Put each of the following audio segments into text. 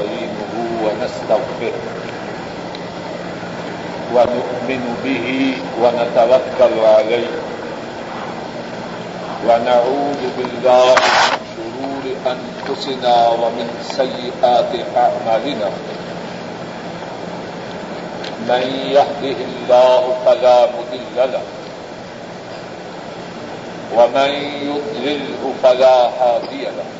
ونستعينه ونستغفره ونؤمن به ونتوكل عليه ونعوذ بالله من شرور أنفسنا ومن سيئات أعمالنا من يهده الله فلا مضل له ومن يضلله فلا هادي له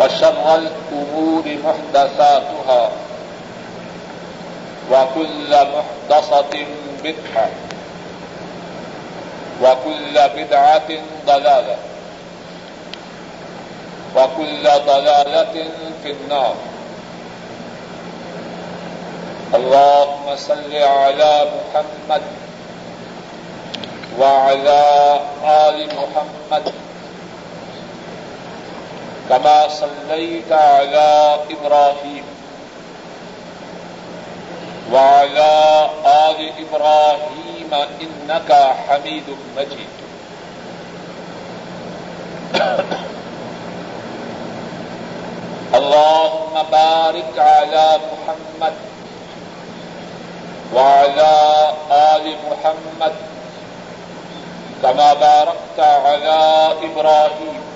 وشر الأمور محدثاتها وكل محدثة بدعة وكل بدعة ضلالة وكل ضلالة في النار اللهم صل على محمد وعلى آل محمد كما صليت على إبراهيم وعلى آل إبراهيم إنك حميد مجيد. اللهم بارك على محمد وعلى آل محمد كما باركت على إبراهيم.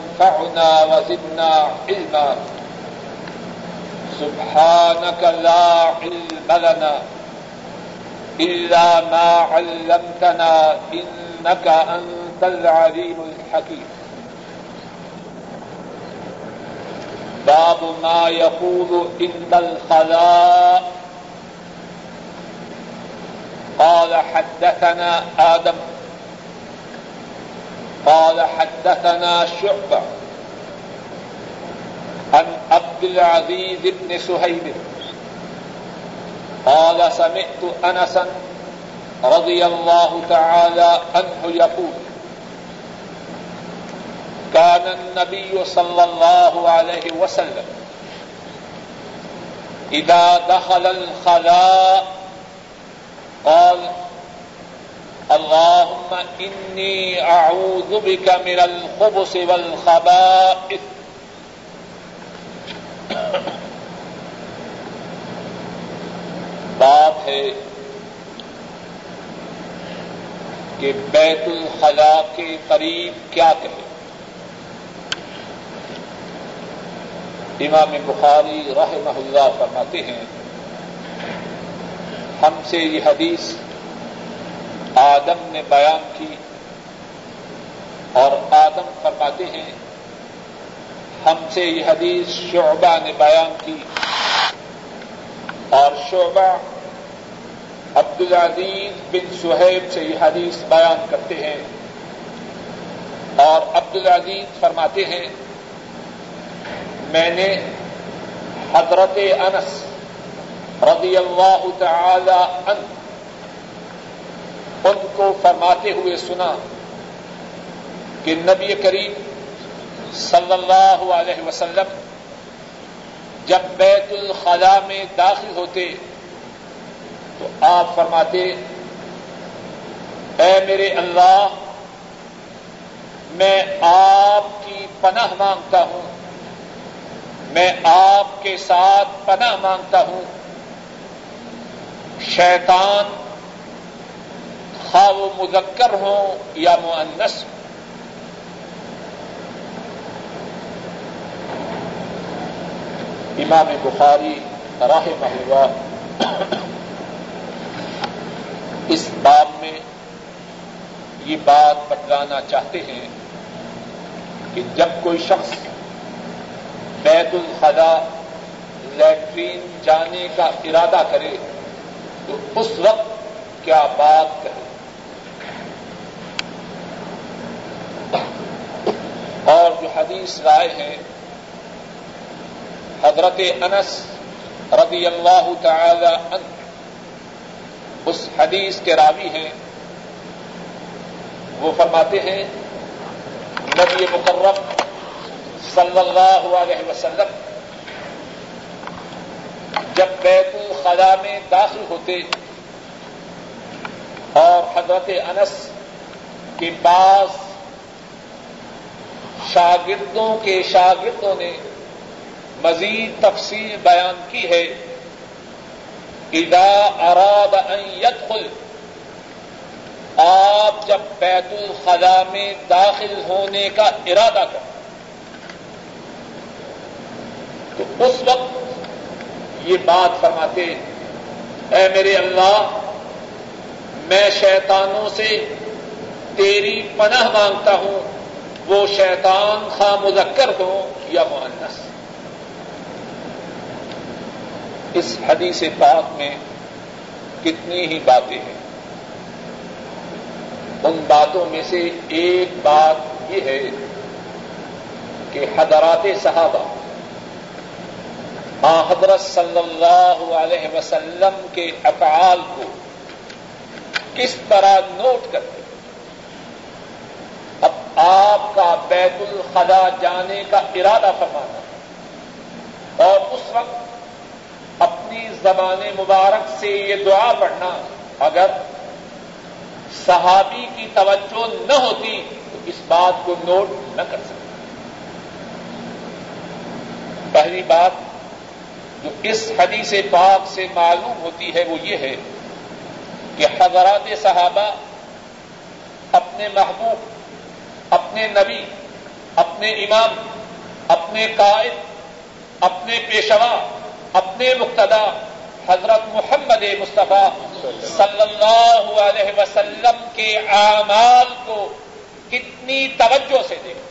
وزدنا علما. سبحانك لا علم لنا إلا ما علمتنا إنك أنت العليم الحكيم. باب ما يقول عند الخلاء. قال حدثنا آدم قال حدثنا شعبة عن عبد العزيز بن سهيل. قال سمعت أنسا رضي الله تعالى عنه يقول كان النبي صلى الله عليه وسلم إذا دخل الخلاء قال اللهم إني أعوذ بك من الخبث والخبائث. بات ہے کہ بیت الخلا کے قریب کیا کہے؟ امام بخاری رحمہ اللہ فرماتے ہیں، ہم سے یہ حدیث آدم نے بیان کی اور آدم فرماتے ہیں، ہم سے یہ حدیث شعبہ نے بیان کی۔ اور شعبہ عبدالعزیز بن سہیب سے یہ حدیث بیان کرتے ہیں۔ اور عبدالعزیز فرماتے ہیں، میں نے حضرت انس رضی اللہ تعالی عنہ ان کو فرماتے ہوئے سنا کہ نبی کریم صلی اللہ علیہ وسلم جب بیت الخلاء میں داخل ہوتے تو آپ فرماتے، اے میرے اللہ، میں آپ کی پناہ مانگتا ہوں۔ میں آپ کے ساتھ پناہ مانگتا ہوں۔ شیطان خواہ وہ مذکر ہوں یا معنس امام بخاری راہ محبا اس باب میں یہ بات بتلانا چاہتے ہیں کہ جب کوئی شخص بیت الخلا لیٹرین جانے کا ارادہ کرے تو اس وقت کیا بات کرے جو حدیث رائے ہیں حضرت انس رضی اللہ تعالی عنہ اس حدیث کے راوی ہیں۔ وہ فرماتے ہیں، نبی مقرب صلی اللہ علیہ وسلم، جب بیت الخلا میں داخل ہوتے اور حضرت انس کے پاس شاگردوں کے شاگردوں نے مزید تفصیل بیان کی ہے۔ اذا اراد ان يدخل، آپ جب بیت الخلا میں داخل ہونے کا ارادہ کریں، تو اس وقت یہ بات فرماتے، اے میرے اللہ، میں شیطانوں سے تیری پناہ مانگتا ہوں۔ وہ شیطان خواہ مذکر ہوں یا معنس اس حدیث پاک میں کتنی ہی باتیں ہیں۔ ان باتوں میں سے ایک بات یہ ہے کہ حضرات صحابہ آ حضرت صلی اللہ علیہ وسلم کے افعال کو کس طرح نوٹ کرتے آپ کا بیت الخلا جانے کا ارادہ فرمانا اور اس وقت اپنی زبان مبارک سے یہ دعا پڑھنا، اگر صحابی کی توجہ نہ ہوتی تو اس بات کو نوٹ نہ کر سکتے۔ پہلی بات جو اس حدیث پاک سے معلوم ہوتی ہے وہ یہ ہے کہ حضرات صحابہ اپنے محبوب اپنے نبی، اپنے امام، اپنے قائد، اپنے پیشوا، اپنے مقتدا حضرت محمد مصطفیٰ صلی اللہ علیہ وسلم کے اعمال کو کتنی توجہ سے دیکھ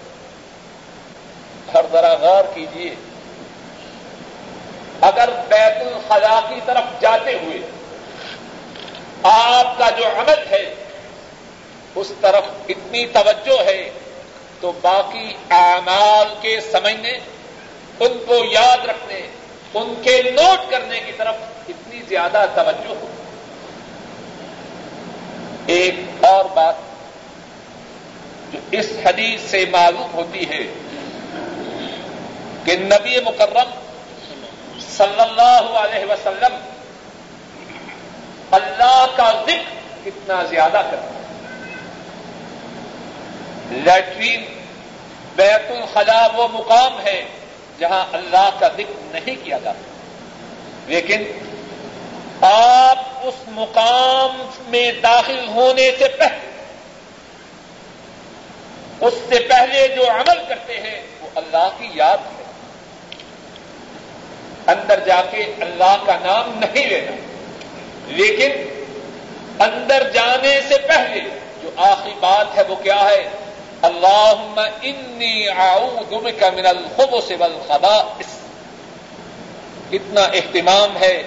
ہر ذرا غور کیجیے اگر بیت الخلا کی طرف جاتے ہوئے آپ کا جو عمل ہے اس طرف اتنی توجہ ہے تو باقی اعمال کے سمجھنے، ان کو یاد رکھنے، ان کے نوٹ کرنے کی طرف اتنی زیادہ توجہ ہو۔ ایک اور بات جو اس حدیث سے معلوم ہوتی ہے کہ نبی مکرم صلی اللہ علیہ وسلم اللہ کا ذکر کتنا زیادہ کرتا لیٹرین، بیت الخلا وہ مقام ہے جہاں اللہ کا ذکر نہیں کیا جاتا۔ لیکن آپ اس مقام میں داخل ہونے سے پہلے، اس سے پہلے جو عمل کرتے ہیں، وہ اللہ کی یاد ہے۔ اندر جا کے اللہ کا نام نہیں لینا۔ لیکن اندر جانے سے پہلے جو آخری بات ہے، وہ کیا ہے؟ اللہ انی اعوذ بک من الخبث والخبائث. اتنا اہتمام ہے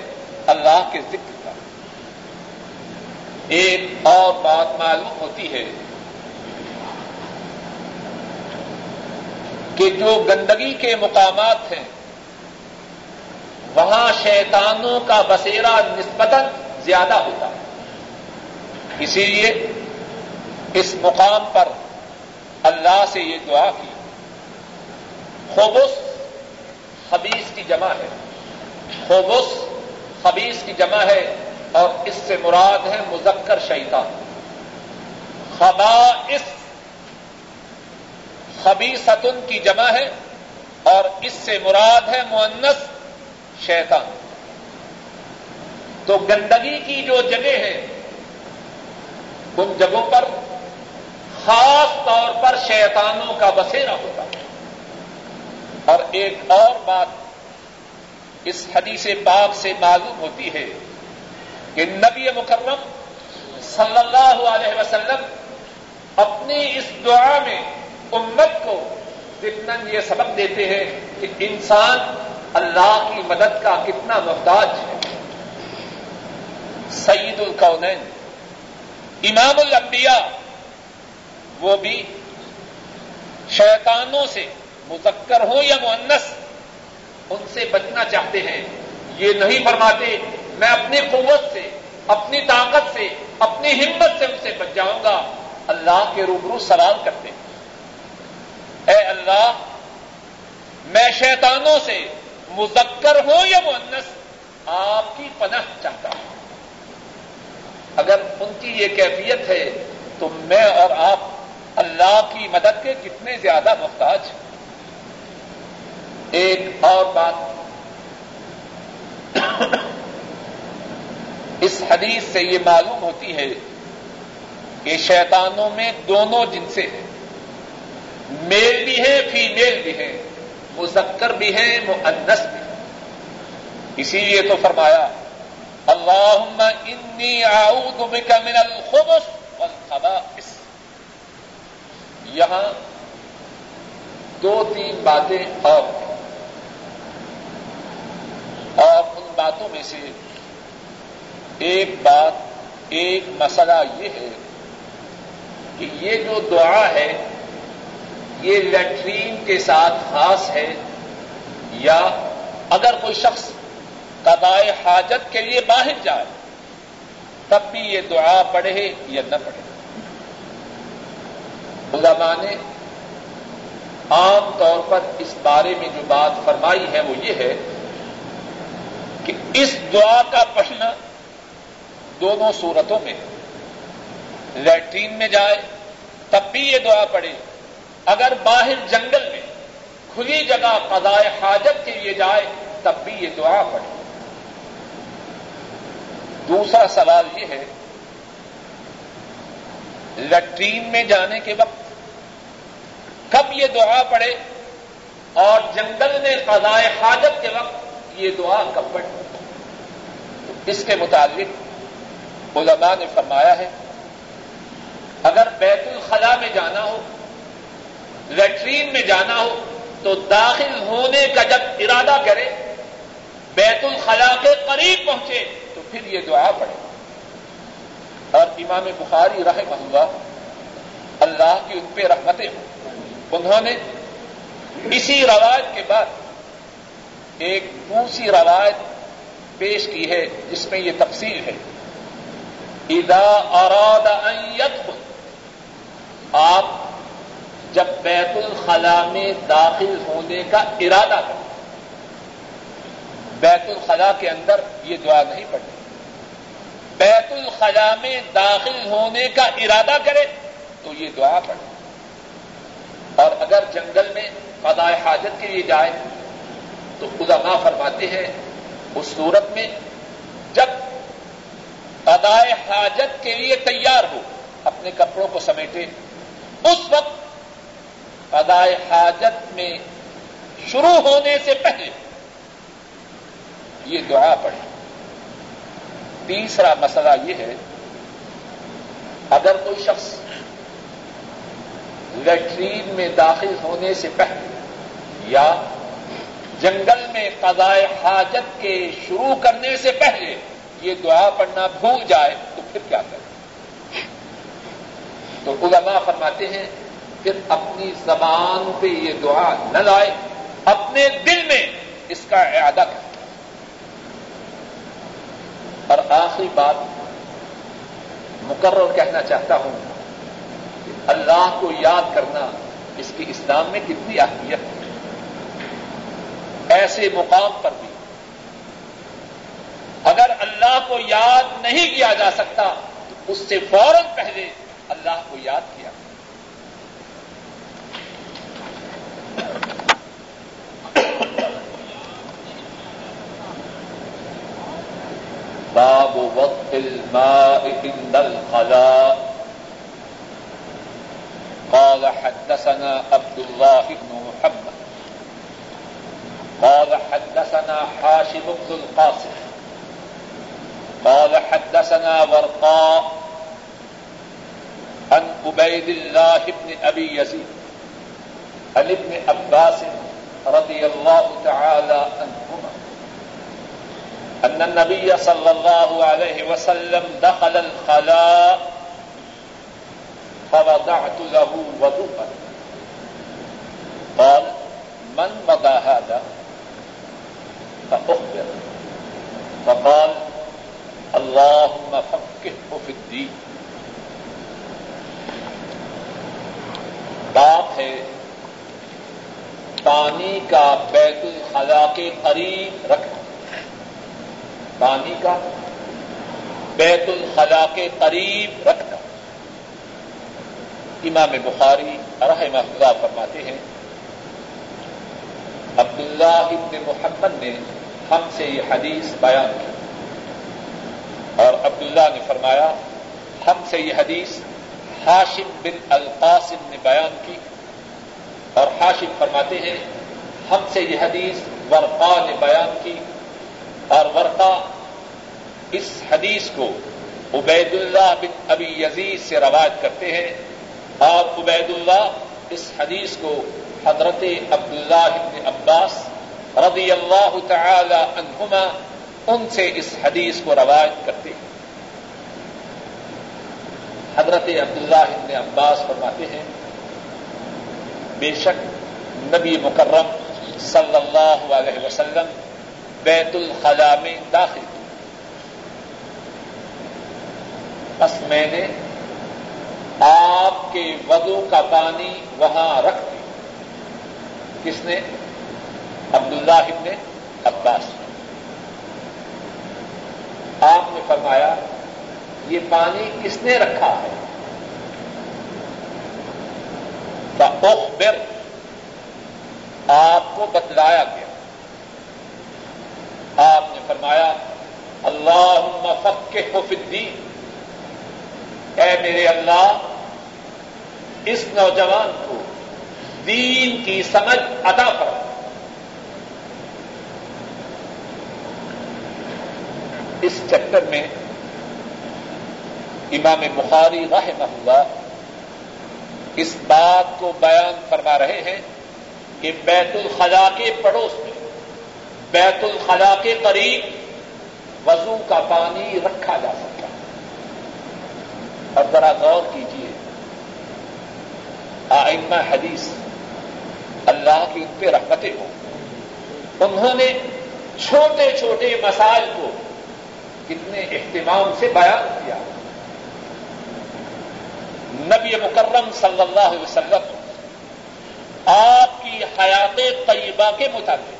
اللہ کے ذکر کا. ایک اور بات معلوم ہوتی ہے کہ جو گندگی کے مقامات ہیں، وہاں شیطانوں کا بسیرا نسبتاً زیادہ ہوتا ہے۔ اسی لیے اس مقام پر اللہ سے یہ دعا کی۔ خوبص خبیص کی جمع ہے۔ خوبص خبیص کی جمع ہے اور اس سے مراد ہے مذکر شیطان۔ خبا اس خبیستن کی جمع ہے اور اس سے مراد ہے مونس شیطان۔ تو گندگی کی جو جگہ ہے، ان جگہوں پر خاص طور پر شیطانوں کا بسیرا ہوتا ہے۔ اور ایک اور بات اس حدیث پاک سے معلوم ہوتی ہے کہ نبی مکرم صلی اللہ علیہ وسلم اپنی اس دعا میں امت کو اتنا یہ سبق دیتے ہیں کہ انسان اللہ کی مدد کا کتنا محتاج ہے۔ سعید القونین امام الانبیاء وہ بھی شیطانوں سے مذکر ہو یا مونس ان سے بچنا چاہتے ہیں۔ یہ نہیں فرماتے، میں اپنی قوت سے، اپنی طاقت سے، اپنی ہمت سے ان سے بچ جاؤں گا۔ اللہ کے روبرو سوال کرتے اے اللہ، میں شیطانوں سے مذکر ہوں یا مونس آپ کی پناہ چاہتا ہوں۔ اگر ان کی یہ کیفیت ہے، تو میں اور آپ اللہ کی مدد کے کتنے زیادہ محتاج ایک اور بات۔ اس حدیث سے یہ معلوم ہوتی ہے کہ شیطانوں میں دونوں جن سے ہیں۔ میل بھی ہے فیمیل بھی ہے مذکر بھی ہے مؤنس بھی ہے اسی لیے تو فرمایا، اللہم انی اعوذ بک من الخبث والخبائث۔ یہاں دو تین باتیں اور اور ان باتوں میں سے ایک بات، ایک مسئلہ یہ ہے کہ یہ جو دعا ہے، یہ لیٹرین کے ساتھ خاص ہے یا اگر کوئی شخص قضائے حاجت کے لیے باہر جائے، تب بھی یہ دعا پڑھے یا نہ پڑھے۔ علماء نے عام طور پر اس بارے میں جو بات فرمائی ہے وہ یہ ہے کہ اس دعا کا پڑھنا دونوں صورتوں میں لیٹرین میں جائے، تب بھی یہ دعا پڑھے۔ اگر باہر جنگل میں کھلی جگہ قضائے حاجت کے لیے جائے، تب بھی یہ دعا پڑھے۔ دوسرا سوال یہ ہے لٹرین میں جانے کے وقت کب یہ دعا پڑے اور جنگل میں قضائے حاجت کے وقت یہ دعا کب پڑے اس کے متعلق علماء نے فرمایا ہے، اگر بیت الخلا میں جانا ہو، لیٹرین میں جانا ہو، تو داخل ہونے کا جب ارادہ کرے، بیت الخلا کے قریب پہنچے، تو پھر یہ دعا پڑے اور امام بخاری رحم اللہ اللہ کی ان پہ رحمتیں ہوں۔ انہوں نے اسی روایت کے بعد ایک دوسری روایت پیش کی ہے، جس میں یہ تفصیل ہے۔ ادا اراد آپ جب بیت الخلا میں داخل ہونے کا ارادہ کریں، بیت الخلا کے اندر یہ دعا نہیں پڑتی بیت الخلا میں داخل ہونے کا ارادہ کرے تو یہ دعا پڑے اور اگر جنگل میں قضاء حاجت کے لیے جائے تو علماء فرماتے ہیں، اس صورت میں جب قضاء حاجت کے لیے تیار ہو، اپنے کپڑوں کو سمیٹے، اس وقت قضاء حاجت میں شروع ہونے سے پہلے یہ دعا پڑے تیسرا مسئلہ یہ ہے، اگر کوئی شخص لیٹرین میں داخل ہونے سے پہلے یا جنگل میں قضائے حاجت کے شروع کرنے سے پہلے یہ دعا پڑھنا بھول جائے تو پھر کیا کرے تو علماء فرماتے ہیں پھر اپنی زبان پہ یہ دعا نہ لائے، اپنے دل میں اس کا اعادہ کرے اور آخری بات مقرر کہنا چاہتا ہوں اللہ کو یاد کرنا اس کی اسلام میں کتنی اہمیت ہے۔ ایسے مقام پر بھی۔ اگر اللہ کو یاد نہیں کیا جا سکتا، تو اس سے فوراً پہلے اللہ کو یاد کیا۔ باب وقت الماء عند الخلاء قال حدثنا عبد الله بن محمد. قال حدثنا حاشم بن القاسم. قال حدثنا ورقاء عن عبيد الله بن أبي يزيد عن ابن عباس رضي الله تعالى عنهما. أن النبي صلى الله عليه وسلم دخل الخلاء فوضعت له وضوءا. قال، من وضع هذا؟ فأخبر. فقال، اللهم فقهه في الدين. بات ہے، پانی کا بیت الخلا کے قریب رکھنا پانی کا بیت الخلا کے قریب رکھنا امام بخاری رحمہ اللہ فرماتے ہیں، عبداللہ ابن محمد نے ہم سے یہ حدیث بیان کی۔ اور عبداللہ نے فرمایا، ہم سے یہ حدیث ہاشم بن القاسم نے بیان کی۔ اور ہاشم فرماتے ہیں، ہم سے یہ حدیث ورقا نے بیان کی۔ اور ورقا اس حدیث کو عبید اللہ بن ابی یزید سے روایت کرتے ہیں۔ اور عبید اللہ اس حدیث کو حضرت عبداللہ بن عباس رضی اللہ تعالی عنہما ان سے اس حدیث کو روایت کرتے ہیں۔ حضرت عبداللہ بن عباس فرماتے ہیں، بے شک نبی مکرم صلی اللہ علیہ وسلم بیت الخلا میں داخل کی بس میں نے آپ کے وضو کا پانی وہاں رکھ دیا کس نے؟ عبداللہ ابن عباس۔ نے آپ نے فرمایا، یہ پانی کس نے رکھا ہے؟ بر آپ کو بتلایا گیا۔ آپ نے فرمایا اللہ مفق کے الدین۔ اے میرے اللہ، اس نوجوان کو دین کی سمجھ ادا کرو اس چکر میں امام بخاری رحمہ اللہ اس بات کو بیان فرما رہے ہیں کہ بیت الخلا کے پڑوس میں، بیت الخلا کے قریب وضو کا پانی رکھا جا سکتا ہے اور ذرا غور کیجیے آئمہ حدیث اللہ کی ان پہ رحمتیں ہوں۔ انہوں نے چھوٹے چھوٹے مسائل کو کتنے اہتمام سے بیان کیا۔ نبی مکرم صلی اللہ علیہ وسلم آپ کی حیات طیبہ کے مطابق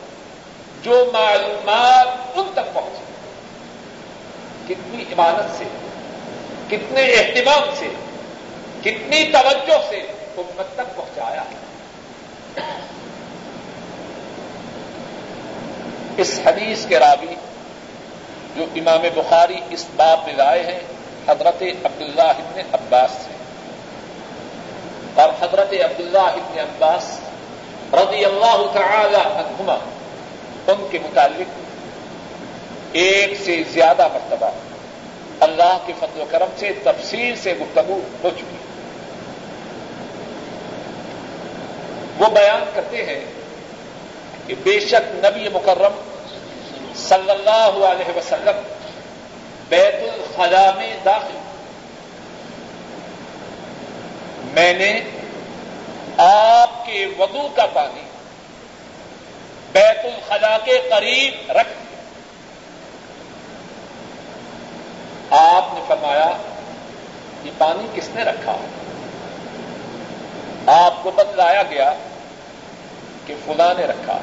جو معلومات ان تک پہنچی، کتنی عبادت سے کتنے اہتمام سے، کتنی توجہ سے امت تک پہنچایا۔ اس حدیث کے راوی جو امام بخاری اس باب میں لائے ہیں، حضرت عبداللہ ابن عباس سے۔ اور حضرت عبداللہ ابن عباس رضی اللہ تعالی عنہما، ان کے متعلق ایک سے زیادہ مرتبہ اللہ کے فضل و کرم سے تفصیل سے گفتگو ہو چکی۔ وہ بیان کرتے ہیں کہ بے شک نبی مکرم صلی اللہ علیہ وسلم بیت الخلا میں داخل۔ میں نے آپ کے وضو کا پانی بیت الخلا کے قریب رکھ دیا آپ نے فرمایا یہ پانی کس نے رکھا؟ آپ کو بتلایا گیا کہ فلاں نے رکھا۔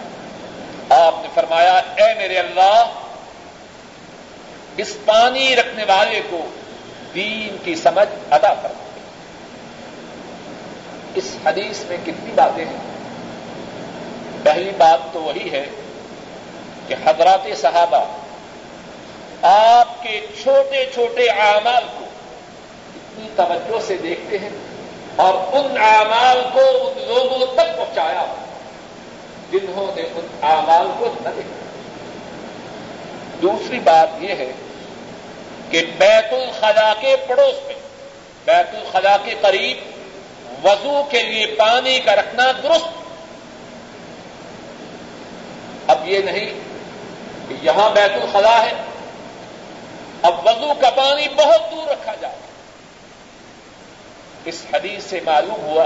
آپ نے فرمایا، اے میرے اللہ، اس پانی رکھنے والے کو دین کی سمجھ ادا کر اس حدیث میں کتنی باتیں ہیں۔ پہلی بات تو وہی ہے کہ حضرات صحابہ آپ کے چھوٹے چھوٹے اعمال کو اتنی توجہ سے دیکھتے ہیں اور ان اعمال کو ان لوگوں تک پہنچایا جنہوں نے ان اعمال کو نہ دیکھا۔ دوسری بات یہ ہے کہ بیت الخلا کے پڑوس میں، بیت الخلا کے قریب وضو کے لیے پانی کا رکھنا درست۔ اب یہ نہیں کہ یہاں بیت الخلا ہے۔ اب وضو کا پانی بہت دور رکھا جائے۔ اس حدیث سے معلوم ہوا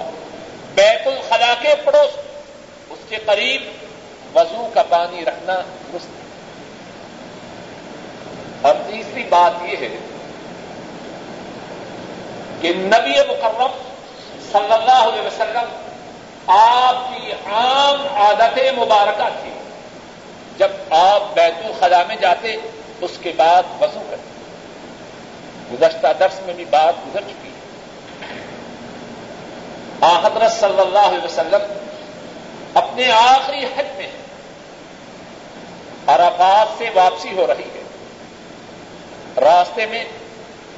بیت الخلا کے پڑوس، اس کے قریب وضو کا پانی رکھنا درست اور تیسری بات یہ ہے کہ نبی مکرم صلی اللہ علیہ وسلم آپ کی عام عادت مبارکہ تھی جب آپ بیت الخلا میں جاتے اس کے بعد وضو کرتے گزشتہ درس میں بھی بات گزر چکی ہے۔ حضرت صلی اللہ علیہ وسلم اپنے آخری حج میں عرفات سے واپسی ہو رہی ہے۔ راستے میں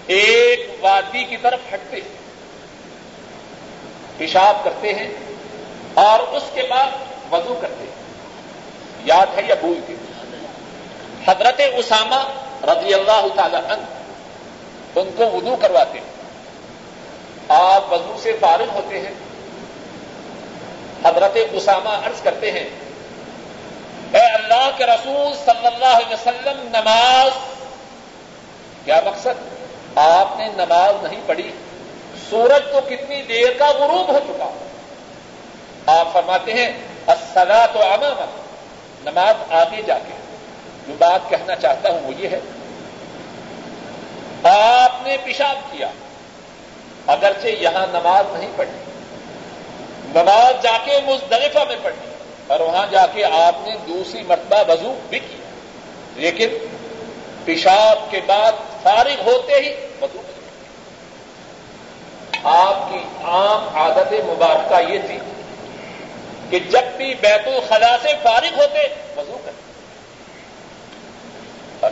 ایک وادی کی طرف ہٹتے ہیں۔ پیشاب کرتے ہیں اور اس کے بعد وضو کرتے ہیں۔ یاد ہے یا بھول کے حضرت اسامہ رضی اللہ تعالی عنہ ان کو وضو کرواتے ہیں۔ آپ وضو سے فارغ ہوتے ہیں۔ حضرت اسامہ عرض کرتے ہیں، اے اللہ کے رسول صلی اللہ علیہ وسلم، نماز، کیا مقصد؟ آپ نے نماز نہیں پڑھی۔ سورج تو کتنی دیر کا غروب ہو چکا۔ آپ فرماتے ہیں اسدا تو امام نماز آگے جا کے۔ جو بات کہنا چاہتا ہوں، وہ یہ ہے۔ آپ نے پیشاب کیا۔ اگرچہ یہاں نماز نہیں پڑھی۔ نماز جا کے مزدلفہ میں پڑھی اور وہاں جا کے آپ نے دوسری مرتبہ وضو بھی کی لیکن پیشاب کے بعد فارغ ہوتے ہی وضو آپ کی عام عادت مبارکہ یہ تھی کہ جب بھی بیت الخلا سے فارغ ہوتے وضو کرتے۔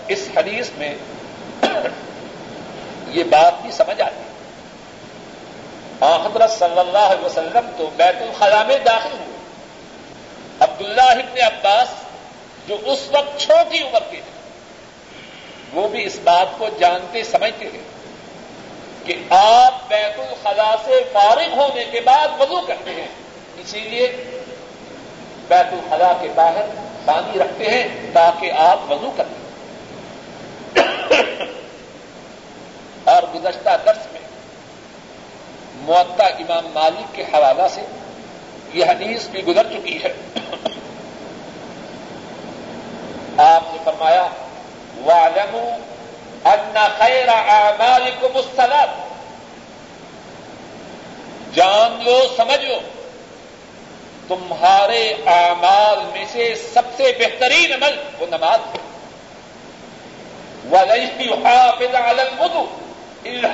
اس حدیث میں یہ بات بھی سمجھ آتی حضرت صلی اللہ علیہ وسلم تو بیت الخلا میں داخل ہوئے۔ عبداللہ ابن عباس جو اس وقت چھوٹی عمر کے تھے، وہ بھی اس بات کو جانتے، سمجھتے ہیں کہ آپ بیت الخلا سے فارغ ہونے کے بعد وضو کرتے ہیں۔ اسی لیے بیت الخلا کے باہر پانی رکھتے ہیں تاکہ آپ وضو کریں اور گزشتہ درس میں معطا امام مالک کے حوالہ سے یہ حدیث بھی گزر چکی ہے۔ آپ نے فرمایا ان خیر اعمالكم الصلاة۔ جان لو، سمجھ لو، تمہارے اعمال میں سے سب سے بہترین عمل وہ نماز ہے۔ يحافظ على الوضوء۔ الا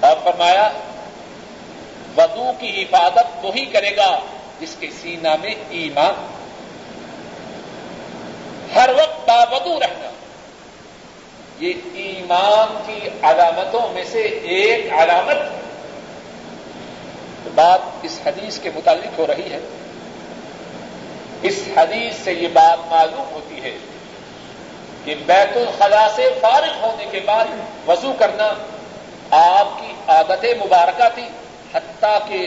اور فرمایا وضو کی حفاظت وہی کرے گا جس کے سینہ میں ایمان. ہر وقت باودو رہنا. یہ ایمان کی علامتوں میں سے ایک علامت بات اس حدیث کے متعلق ہو رہی ہے. اس حدیث سے یہ بات معلوم ہوتی ہے کہ بیت الخلا سے فارغ ہونے کے بعد وضو کرنا آپ کی عادت مبارکہ تھی، حتیٰ کہ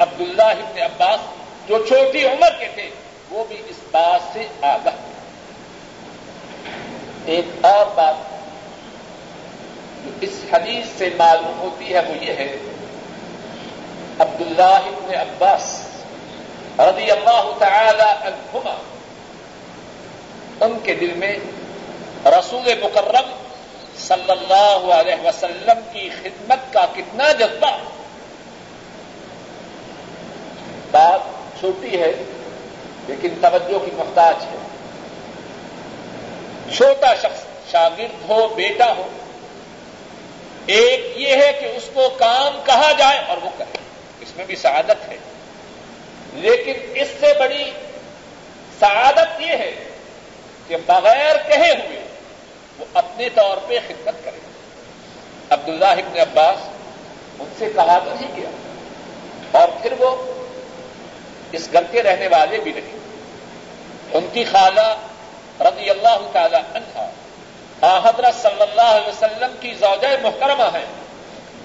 عبداللہ ابن عباس جو چھوٹی عمر کے تھے، وہ بھی اس بات سے آگاہ ایک اور بات جو اس حدیث سے معلوم ہوتی ہے، وہ یہ ہے، عبداللہ ابن عباس رضی اللہ تعالی عنہما، ان کے دل میں رسول مکرم صلی اللہ علیہ وسلم کی خدمت کا کتنا جذبہ۔ بات چھوٹی ہے، لیکن توجہ کی محتاج ہے۔ چھوٹا شخص شاگرد ہو، بیٹا ہو، ایک یہ ہے کہ اس کو کام کہا جائے اور وہ کرے۔ اس میں بھی سعادت ہے۔ لیکن اس سے بڑی سعادت یہ ہے کہ بغیر کہے ہوئے وہ اپنے طور پہ خدمت کرے۔ عبداللہ ابن عباس ان سے کہا تو نہیں کیا۔ اور پھر وہ اس گھر کے رہنے والے بھی نہیں۔ ان کی خالہ رضی اللہ تعالی عنہ حضرت صلی اللہ علیہ وسلم کی زوجہ محترمہ ہیں۔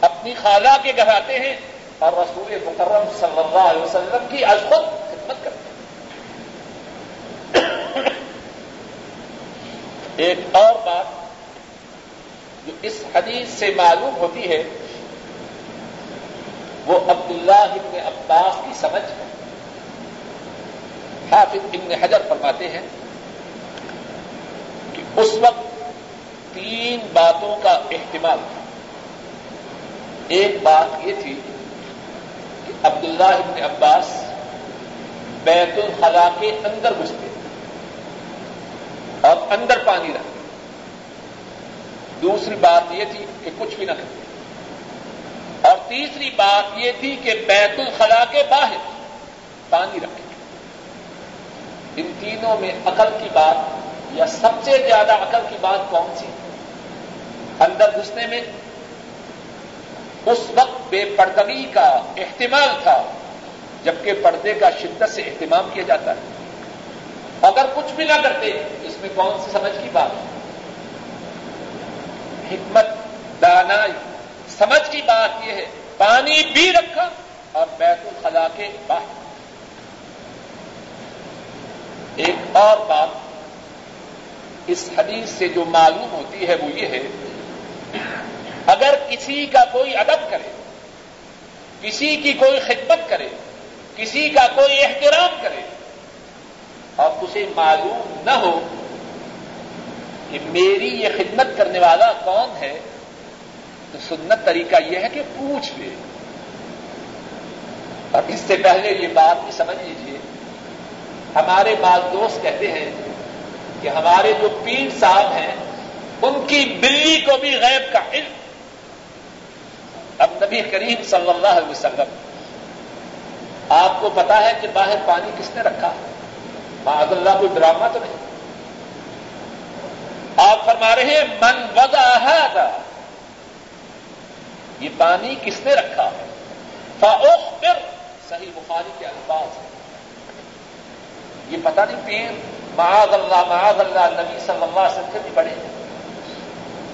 اپنی خالہ کے گھر آتے ہیں اور رسول مکرم صلی اللہ علیہ وسلم کی از خود خدمت کرتے ہیں۔ ایک اور بات جو اس حدیث سے معلوم ہوتی ہے، وہ عبداللہ ابن عباس کی سمجھ ہے۔ حافظ ابن حجر فرماتے ہیں کہ اس وقت تین باتوں کا احتمال تھا۔ ایک بات یہ تھی کہ عبداللہ ابن عباس بیت الخلا کے اندر گھستے اور اندر پانی رکھتے دوسری بات یہ تھی کہ کچھ بھی نہ کرتے اور تیسری بات یہ تھی کہ بیت الخلا کے باہر پانی رکھے ان تینوں میں عقل کی بات یا سب سے زیادہ عقل کی بات کون سی؟ اندر گھسنے میں۔ اس وقت بے پردگی کا اہتمام تھا، جبکہ پردے کا شدت سے اہتمام کیا جاتا ہے۔ اگر کچھ بھی نہ کرتے، اس میں کون سی سمجھ کی بات؟ حکمت، دانائی، سمجھ کی بات یہ ہے، پانی بھی رکھا اور بیت الخلا کے باہر ایک اور بات، اس حدیث سے جو معلوم ہوتی ہے وہ یہ ہے، اگر کسی کا کوئی ادب کرے، کسی کی کوئی خدمت کرے، کسی کا کوئی احترام کرے اور اسے معلوم نہ ہو کہ میری یہ خدمت کرنے والا کون ہے، تو سنت طریقہ یہ ہے کہ پوچھ لے۔ اور اس سے پہلے یہ بات بھی سمجھ لیجیے ہمارے بعض دوست کہتے ہیں کہ ہمارے جو پیر صاحب ہیں، ان کی بلی کو بھی غیب کا علم۔ اب نبی کریم صلی اللہ علیہ وسلم، آپ کو پتا ہے کہ باہر پانی کس نے رکھا؟ معذ اللہ کوئی ڈرامہ تو نہیں؟ آپ فرما رہے ہیں، من وضع یہ پانی کس نے رکھا؟ فاخ پھر صحیح بخاری کے الفاظ۔ یہ پتہ نہیں پیر، معاذ اللہ معاذ اللہ، نبی صلی اللہ علیہ وسلم بھی بڑے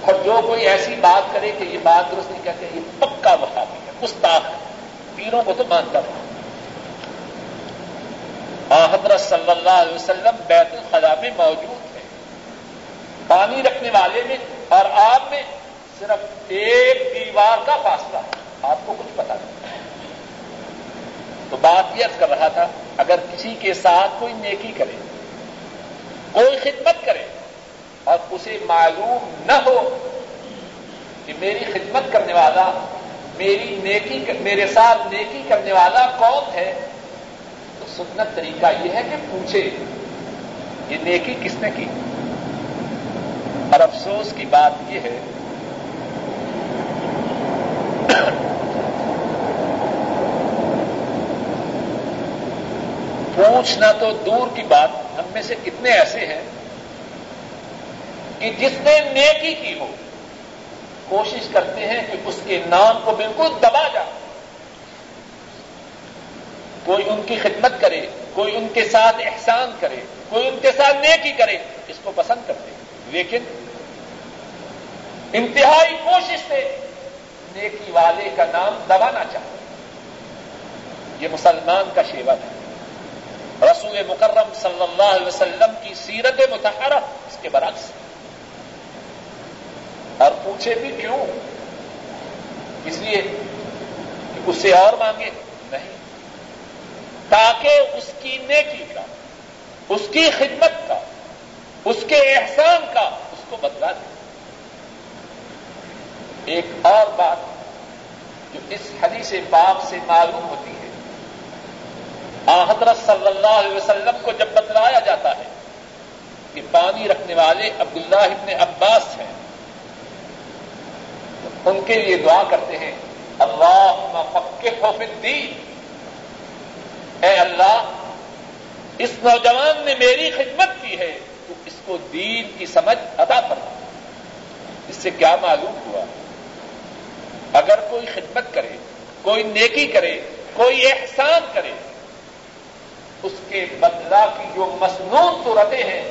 اور جو کوئی ایسی بات کرے کہ یہ بات درست نہیں کہتے، یہ پکا وفاقی ہے۔ استاد پیروں کو تو مانتا رہا حضرت صلی اللہ علیہ وسلم بیت الخلا میں موجود ہے پانی رکھنے والے میں اور آپ میں صرف ایک دیوار کا فاصلہ ہے۔ آپ کو کچھ پتا نہیں۔ تو بات یہ کر رہا تھا، اگر کسی کے ساتھ کوئی نیکی کرے، کوئی خدمت کرے اور اسے معلوم نہ ہو کہ میری خدمت کرنے والا، میری نیکی، میرے ساتھ نیکی کرنے والا کون ہے سنت طریقہ یہ ہے کہ پوچھے یہ نیکی کس نے کی؟ اور افسوس کی بات یہ ہے پوچھنا تو دور کی بات، ہم میں سے کتنے ایسے ہیں کہ جس نے نیکی کی ہو، کوشش کرتے ہیں کہ اس کے نام کو بالکل دبا جائے۔ کوئی ان کی خدمت کرے، کوئی ان کے ساتھ احسان کرے، کوئی ان کے ساتھ نیکی کرے، اس کو پسند کرتے ہیں۔ لیکن انتہائی کوشش سے نیکی والے کا نام دبانا چاہتے یہ مسلمان کا شیوا ہے۔ رسول مکرم صلی اللہ علیہ وسلم کی سیرت متحرہ اس کے برعکس اور پوچھے بھی کیوں؟ اس لیے کہ اس سے اور مانگے۔ تاکہ اس کی نیکی کا، اس کی خدمت کا، اس کے احسان کا اس کو بدلا دے۔ ایک اور بات جو اس حدیث پاک سے معلوم ہوتی ہے حضرت صلی اللہ علیہ وسلم کو جب بتلایا جاتا ہے کہ پانی رکھنے والے عبداللہ ابن عباس ہیں ان کے لیے دعا کرتے ہیں اللہ ہو الدین۔ اے اللہ، اس نوجوان نے میری خدمت کی ہے، تو اس کو دین کی سمجھ ادا کر اس سے کیا معلوم ہوا؟ اگر کوئی خدمت کرے، کوئی نیکی کرے، کوئی احسان کرے، اس کے بدلا کی جو مصنون صورتیں ہیں،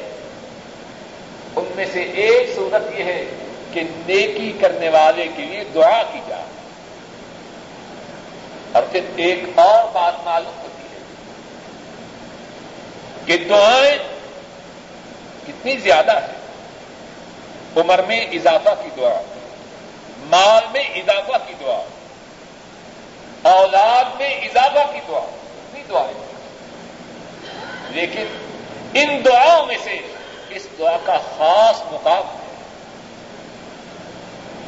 ان میں سے ایک صورت یہ ہے کہ نیکی کرنے والے کے لیے دعا کی جائے۔ اور پھر ایک اور بات معلوم کہ دعائیں کتنی زیادہ ہیں۔ عمر میں اضافہ کی دعا، مال میں اضافہ کی دعا، اولاد میں اضافہ کی دعا، کتنی دعائیں لیکن ان دعاؤں میں سے اس دعا کا خاص مقام ہے۔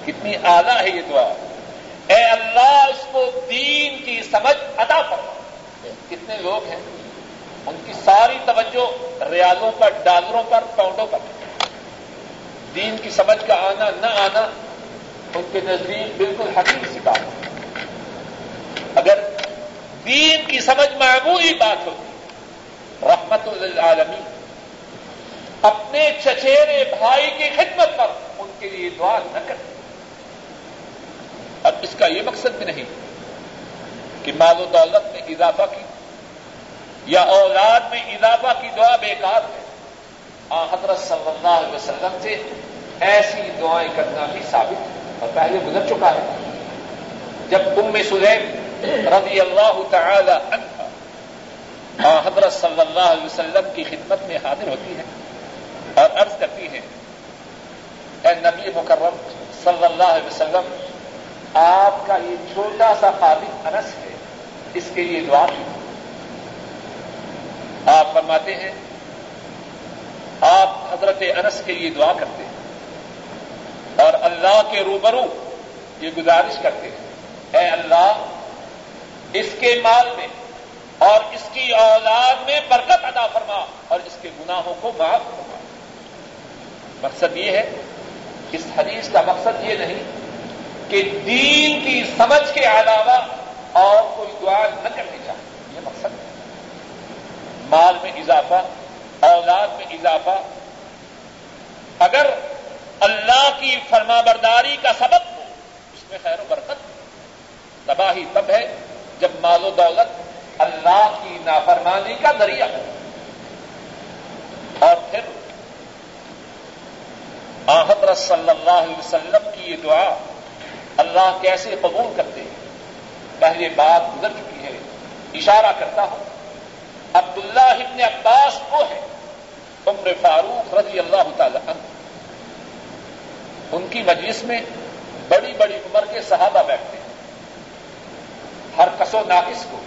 کتنی اعلیٰ ہے یہ دعا۔ اے اللہ، اس کو دین کی سمجھ ادا کر کتنے لوگ ہیں؟ ان کی ساری توجہ ریاضوں پر، ڈالروں پر، پاؤنڈوں پر۔ دین کی سمجھ کا آنا، نہ آنا، ان کے نزدیک بالکل حقیقی سی بات اگر دین کی سمجھ معمولی بات ہوتی، رحمت للعالمین، اپنے چچیرے بھائی کی خدمت پر ان کے لیے دعا نہ کرتے اب اس کا یہ مقصد بھی نہیں کہ مال و دولت میں اضافہ کی یا اولاد میں اضافہ کی دعا بیکار ہے۔ آ، حضرت صلی اللہ علیہ وسلم سے ایسی دعائیں کرنا بھی ثابت ہے۔ اور پہلے گزر چکا ہے۔ جب ام سلیم رضی اللہ تعالی عنہ حضرت صلی اللہ علیہ وسلم کی خدمت میں حاضر ہوتی ہے اور عرض کرتی ہے اے نبی مکرم صلی اللہ علیہ وسلم، آپ کا یہ چھوٹا سا قابل انس ہے، اس کے لیے دعا کی۔ آپ فرماتے ہیں، آپ حضرت انس کے لیے دعا کرتے ہیں اور اللہ کے روبرو یہ گزارش کرتے ہیں۔ اے اللہ، اس کے مال میں اور اس کی اولاد میں برکت ادا فرما اور اس کے گناہوں کو معاف فرما۔ مقصد یہ ہے، اس حدیث کا مقصد یہ نہیں کہ دین کی سمجھ کے علاوہ اور کوئی دعا نہ کرنی چاہیے۔ یہ مقصد ہے۔ مال میں اضافہ، اولاد میں اضافہ۔ اگر اللہ کی فرما برداری کا سبب ہو، اس میں خیر و برکت۔ تباہی تب ہے جب مال و دولت اللہ کی نافرمانی کا ذریعہ ہو۔ اور پھر آحدر صلی اللہ علیہ وسلم کی یہ دعا اللہ کیسے قبول کرتے ہیں؟ پہلے بات گزر چکی ہے، اشارہ کرتا ہوں۔ عبداللہ ابن عباس کو ہے، عمر فاروق رضی اللہ تعالی عنہ۔ ان کی مجلس میں بڑی بڑی عمر کے صحابہ بیٹھتے ہیں۔ ہر کسو ناقص کو۔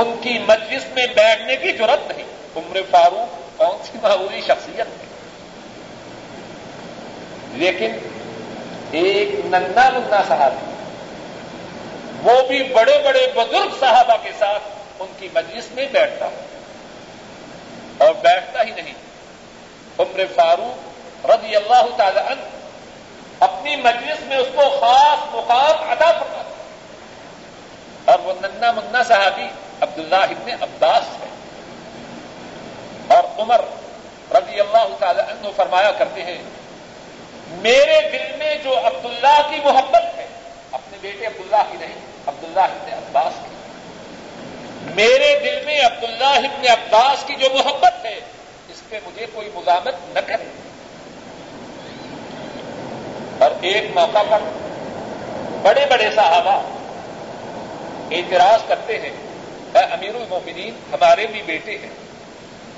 ان کی مجلس میں بیٹھنے کی ضرورت نہیں۔ عمر فاروق کون سی معمولی شخصیت ہے؟ لیکن ایک ننا منا صحابی، وہ بھی بڑے بڑے بزرگ صحابہ کے ساتھ ان کی مجلس میں بیٹھتا ہوں۔ اور بیٹھتا ہی نہیں۔ عمر فاروق رضی اللہ تعالی عنہ اپنی مجلس میں اس کو خاص مقام ادا کرتا اور وہ ننا منا صحابی عبداللہ ابن عباس ہے۔ اور عمر رضی اللہ تعالی عنہ فرمایا کرتے ہیں، میرے دل میں جو عبداللہ کی محبت ہے، اپنے بیٹے عبداللہ کی نہیں، عبداللہ ابن عباس کی میرے دل میں عبداللہ ابن عباس کی جو محبت ہے، اس پہ مجھے کوئی مزامت نہ کرے۔ اور ایک موقع پر بڑے بڑے صحابہ اعتراض کرتے ہیں، اے امیر المومنین، ہمارے بھی بیٹے ہیں،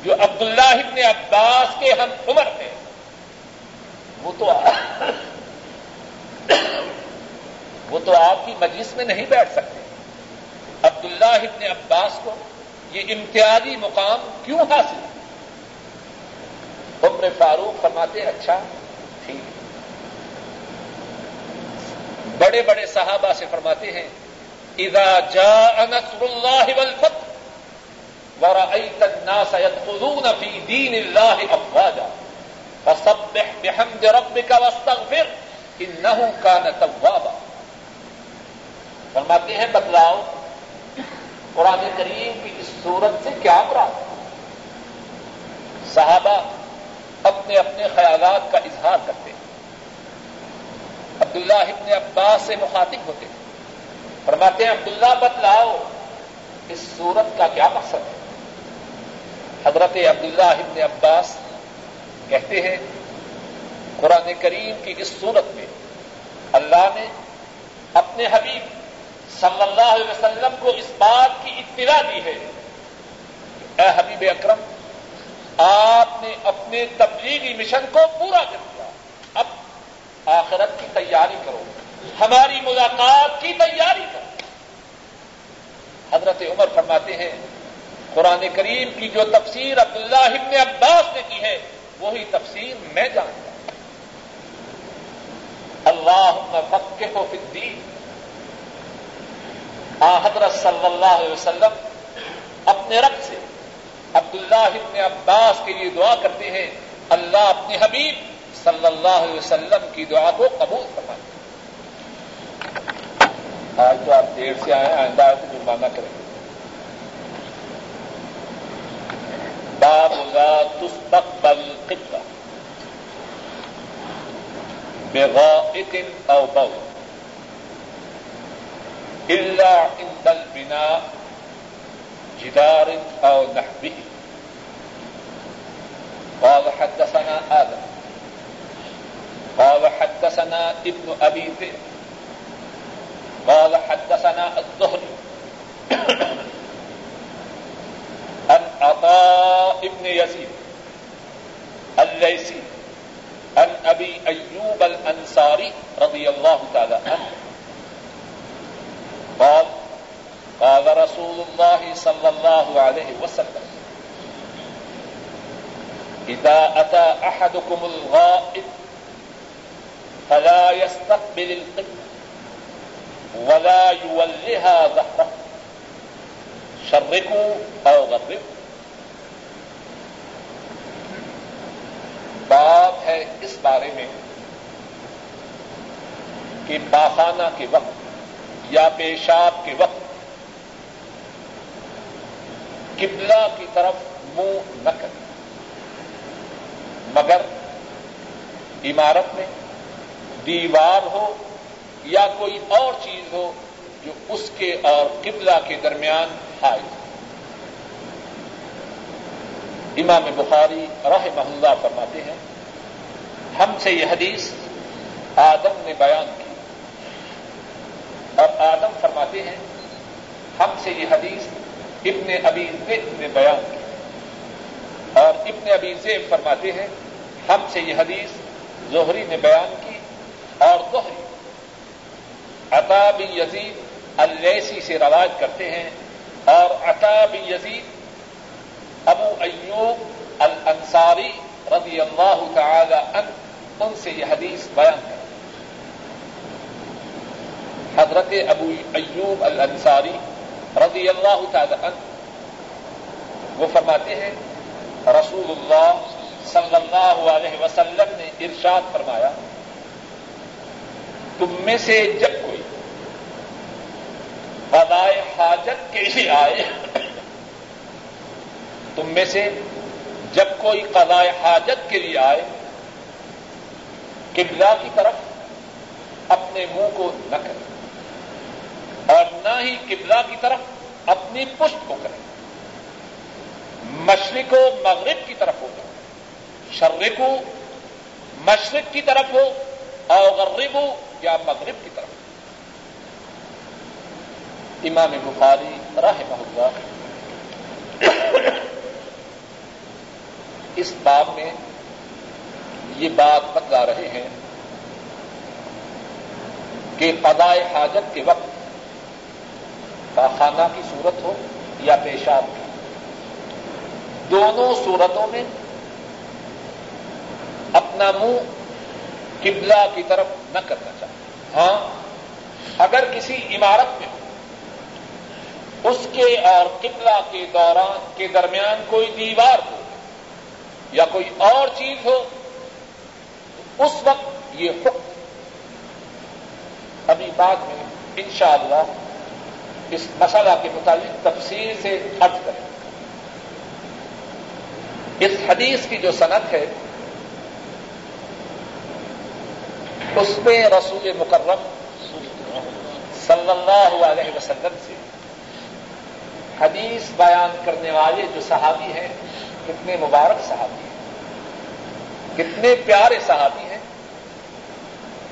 جو عبداللہ ابن عباس کے ہم عمر ہیں۔ وہ تو وہ تو آپ کی مجلس میں نہیں بیٹھ سکتے۔ عبداللہ ابن عباس کو یہ امتیازی مقام کیوں حاصل عمر فاروق فرماتے اچھا ٹھیک بڑے بڑے صحابہ سے فرماتے ہیں، اذا جاء نصر اللہ والفتح ورأيت الناس يدخلون في دين الله افواجا فسبح بحمد ربك واستغفر انه كان توابا۔ فرماتے ہیں، بتلاؤ قرآن کریم کی اس صورت سے کیا مراد؟ صحابہ اپنے اپنے خیالات کا اظہار کرتے ہیں۔ عبداللہ ابن عباس سے مخاطب ہوتے ہیں۔ فرماتے ہیں، عبداللہ بتلاؤ، اس صورت کا کیا مقصد ہے؟ حضرت عبداللہ ابن عباس کہتے ہیں، قرآن کریم کی اس صورت میں اللہ نے اپنے حبیب صلی اللہ علیہ وسلم کو اس بات کی اطلاع دی ہے۔ اے حبیب اکرم، آپ نے اپنے تبلیغی مشن کو پورا کر دیا۔ اب آخرت کی تیاری کرو۔ ہماری ملاقات کی تیاری کرو۔ حضرت عمر فرماتے ہیں، قرآن کریم کی جو تفسیر عبداللہ ابن عباس نے کی ہے، وہی تفسیر میں جانتا ہوں۔ اللہ فقہ و فدی آ حضرت صلی اللہ علیہ وسلم اپنے رب سے عبداللہ ابن عباس کے لیے دعا کرتے ہیں، اللہ اپنے حبیب صلی اللہ علیہ وسلم کی دعا کو قبول فرمائے۔ آج تو آپ دیر سے آئے آئندہ آئے تو جرمانہ کریں۔ باب لا تستقبل قبلہ بغائط او بول۔ الا عند البناء جدار او نحبه قال حدثنا آدم. قال حدثنا ابن أبي ذئب. قال حدثنا الزهري. عن عطاء ابن يزيد الليثي. عن ابي ايوب الانصاري رضي الله تعالى عنه قال قال رسول الله صلى الله عليه وسلم اذا اتى احدكم الغائب فلا يستقبل القبله ولا يولها ظهره، شركوا او غربوا باب ہے اس بارے میں کہ باخانہ کے وقت یا پیشاب کے وقت قبلہ کی طرف منہ نہ کرے۔ مگر عمارت میں دیوار ہو یا کوئی اور چیز ہو جو اس کے اور قبلہ کے درمیان آئے امام بخاری راہ محلہ فرماتے ہیں، ہم سے یہ حدیث آدم نے بیان کی۔ اور آدم فرماتے ہیں، ہم سے یہ حدیث ابن ابی زیب نے بیان کی۔ اور ابن ابی زیب فرماتے ہیں، ہم سے یہ حدیث زہری نے بیان کی اور زہری عطا بن یزید اللیسی سے رواج کرتے ہیں اور عطا بن یزید ابو ایوب الانصاری رضی اللہ تعالی عنہ، ان سے یہ حدیث بیان کر حضرت ابو ایوب الانصاری رضی اللہ تعالی عنہ، وہ فرماتے ہیں رسول اللہ صلی اللہ علیہ وسلم نے ارشاد فرمایا، تم میں سے جب کوئی قضائے حاجت کے لیے آئے، تم میں سے جب کوئی قضائے حاجت کے لیے آئے، قبلہ کی طرف اپنے منہ کو نہ کرے۔ نہ ہی قبلہ کی طرف اپنی پشت کو کرے مشرق و مغرب کی طرف ہو۔ شرق مشرق کی طرف ہو اور غرب یا مغرب کی طرف۔ امام بخاری راہ اللہ اس باب میں یہ بات بتلا رہے ہیں کہ قضاء حاجت کے وقت پاخانہ کی صورت ہو یا پیشاب کی۔ دونوں صورتوں میں اپنا منہ قبلہ کی طرف نہ کرنا چاہیے ہاں اگر کسی عمارت میں ہو، اس کے اور قبلہ کے دوران، کے درمیان کوئی دیوار ہو یا کوئی اور چیز ہو، اس وقت یہ حکم ابھی بعد میں انشاءاللہ اس مسئلہ کے متعلق تفصیل سے حج کریں۔ اس حدیث کی جو صنعت ہے، اس میں رسول مکرم صلی اللہ علیہ وسلم سے حدیث بیان کرنے والے جو صحابی ہیں، کتنے مبارک صحابی ہیں، کتنے پیارے صحابی ہیں،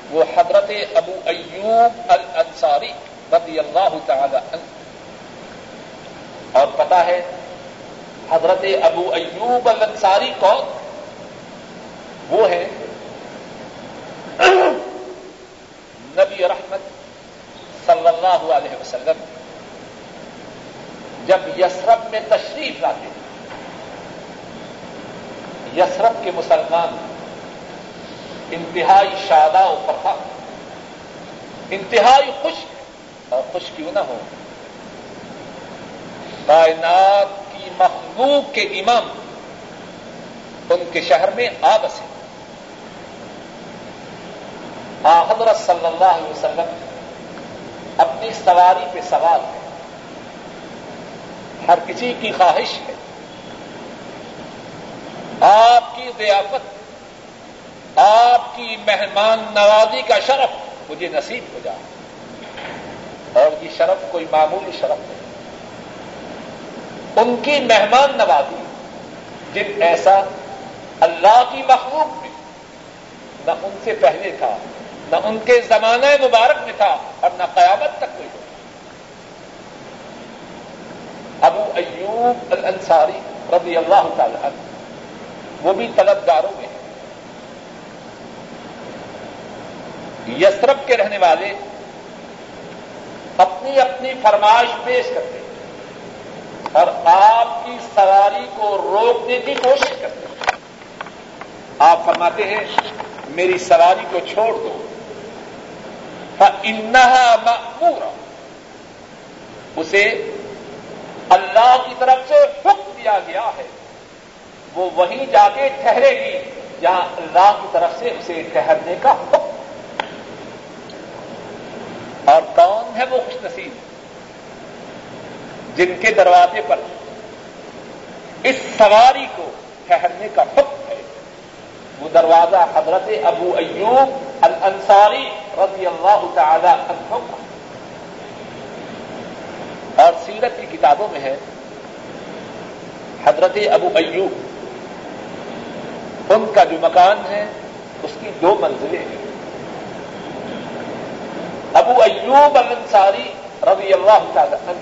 وہ حضرت ابو ایوب الانصاری رضی اللہ تعالی عنہ۔ اور پتا ہے، حضرت ابو ایوب الانصاری کون؟ وہ ہے نبی رحمت صلی اللہ علیہ وسلم۔ جب یسرف میں تشریف لاتے یسرف کے مسلمان انتہائی شادہ و فرحا انتہائی خوش اور خوش کیوں نہ ہو۔ کائنات کی مخلوق کے امام ان کے شہر میں آ بسے۔ حضرت صلی اللہ علیہ وسلم اپنی سواری پہ سوال ہے ہر کسی کی خواہش ہے۔ آپ کی ضیافت، آپ کی مہمان نوازی کا شرف مجھے نصیب ہو جائے۔ اور یہ شرف، کوئی معمولی شرف نہیں۔ ان کی مہمان نوازی، جن ایسا اللہ کی مخلوق میں نہ ان سے پہلے تھا، نہ ان کے زمانہ مبارک میں تھا، اور نہ قیامت تک کوئی ابو ایوب الانصاری رضی اللہ تعالی عنہ، وہ بھی طلبداروں میں ہیں۔ یسرف کے رہنے والے اپنی اپنی فرمائش پیش کرتے ہیں۔ اور آپ کی سواری کو روکنے کی کوشش کرتے ہیں۔ آپ فرماتے ہیں، میری سواری کو چھوڑ دو۔ انہا مأمورا اسے اللہ کی طرف سے حکم دیا گیا ہے۔ وہ وہیں جا کے ٹھہرے گی، جہاں اللہ کی طرف سے اسے ٹھہرنے کا حکم۔ اور کون ہے وہ خوش نصیب؟ جن کے دروازے پر اس سواری کو ٹھہرنے کا حکم ہے، وہ دروازہ حضرت ابو ایوب الانصاری رضی اللہ تعالی عنہ اور سیرت کی کتابوں میں ہے، حضرت ابو ایوب، ان کا جو مکان ہے، اس کی دو منزلیں ہیں۔ ابو ایوب الانصاری رضی اللہ تعالی عنہ۔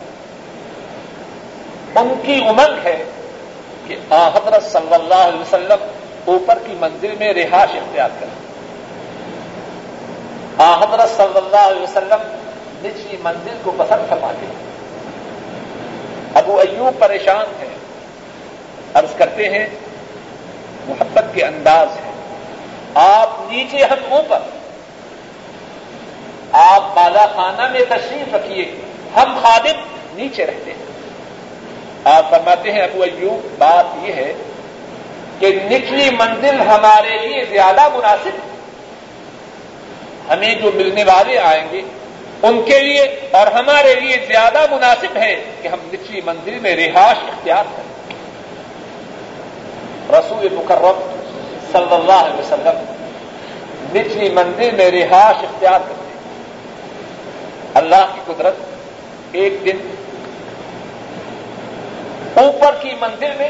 ان کی امنگ ہے کہ حضرت صلی اللہ علیہ وسلم اوپر کی منزل میں رہائش اختیار کریں۔ حضرت صلی اللہ علیہ وسلم نچلی منزل کو پسند فرماتے ہیں ابو ایوب پریشان ہیں۔ عرض کرتے ہیں، محبت کے انداز ہے آپ نیچے ہم اوپر آپ بالا خانہ میں تشریف رکھیے۔ ہم خادم نیچے رہتے ہیں۔ آپ فرماتے ہیں، ابو ایوب، بات یہ ہے کہ نچلی منزل ہمارے لیے زیادہ مناسب ہے۔ ہمیں جو ملنے والے آئیں گے، ان کے لیے اور ہمارے لیے زیادہ مناسب ہے کہ ہم نچلی منزل میں رہائش اختیار کریں۔ رسول مکرم صلی اللہ علیہ وسلم نچلی منزل میں رہائش اختیار کرتے ہیں اللہ کی قدرت ایک دن اوپر کی منزل میں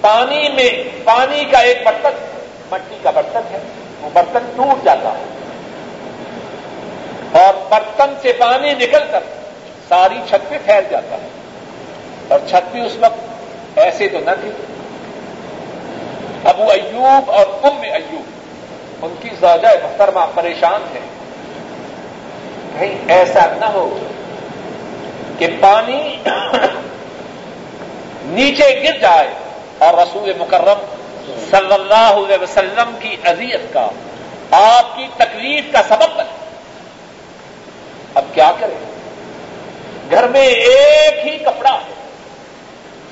پانی میں پانی کا ایک برتن، مٹی کا برتن ہے، وہ برتن ٹوٹ جاتا ہے۔ اور برتن سے پانی نکل کر ساری چھت پہ پھیل جاتا ہے۔ اور چھت بھی اس وقت ایسے تو نہ تھی۔ ابو ایوب اور ام ایوب، ان کی زوجہ محترمہ پریشان ہے کہیں ایسا نہ ہو کہ پانی نیچے گر جائے اور رسول مکرم صلی اللہ علیہ وسلم کی اذیت کا، آپ کی تکلیف کا سبب بنے۔ اب کیا کریں؟ گھر میں ایک ہی کپڑا ہے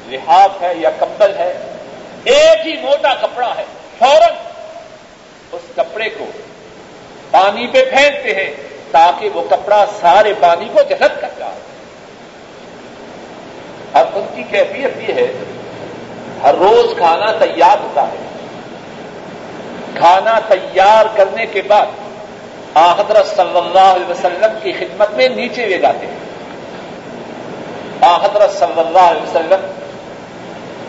لحاظ ہے یا کمبل ہے، ایک ہی موٹا کپڑا ہے، فوراً اس کپڑے کو پانی پہ پھینکتے ہیں۔ تاکہ وہ کپڑا سارے پانی کو جہد کر جائے۔ اب ان کی کیفیت یہ ہے، ہر روز کھانا تیار ہوتا ہے۔ کھانا تیار کرنے کے بعد حضرت صلی اللہ علیہ وسلم کی خدمت میں نیچے لے جاتے ہیں۔ حضرت صلی اللہ علیہ وسلم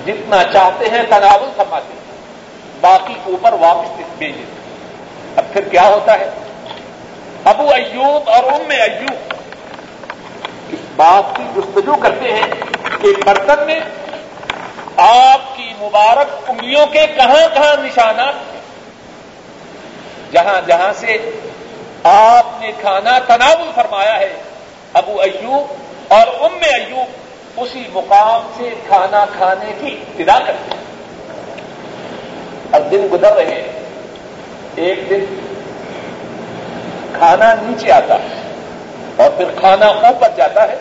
جتنا چاہتے ہیں تناول فرماتے ہیں، باقی اوپر واپس بھیج دیتے اب پھر کیا ہوتا ہے؟ ابو ایوب اور ام ایوب۔ اس بات کی گفتگو کرتے ہیں کہ برتن میں آپ کی مبارک انگلیوں کے کہاں کہاں نشانات جہاں جہاں سے آپ نے کھانا تناول فرمایا ہے، ابو ایوب اور ام ایوب اسی مقام سے کھانا کھانے کی ابتدا کرتے ہیں۔ اب دن گزر رہے ہیں۔ ایک دن کھانا نیچے آتا ہے اور پھر کھانا اوپر جاتا ہے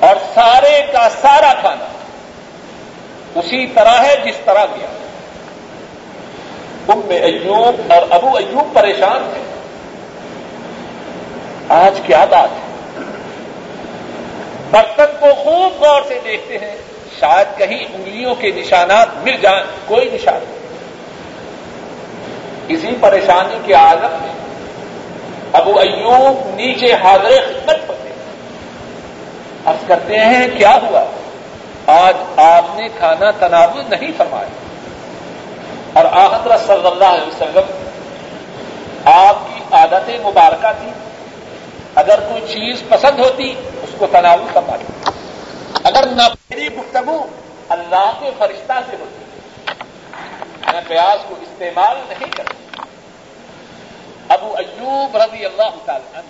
اور سارے کا سارا کھانا اسی طرح ہے جس طرح گیا ام ایوب اور ابو ایوب پریشان تھے۔ آج کیا بات ہے؟ برتن کو خوب غور سے دیکھتے ہیں، شاید کہیں انگلیوں کے نشانات مل جائیں، کوئی نشان نہیں۔ اسی پریشانی کے عالم میں ابو ایوب نیچے حاضر خدمت پڑتے اب کرتے ہیں، کیا ہوا؟ آج آپ نے کھانا تناول نہیں فرمایا۔ اور آحدر صلی اللہ علیہ وسلم، آپ کی عادت مبارکہ تھی۔ اگر کوئی چیز پسند ہوتی، اس کو تناول فرماتی اگر نہ میری گفتگو اللہ کے فرشتہ سے ہوتی، میں پیاز کو استعمال نہیں کرتی ابو ایوب رضی اللہ تعالی عنہ۔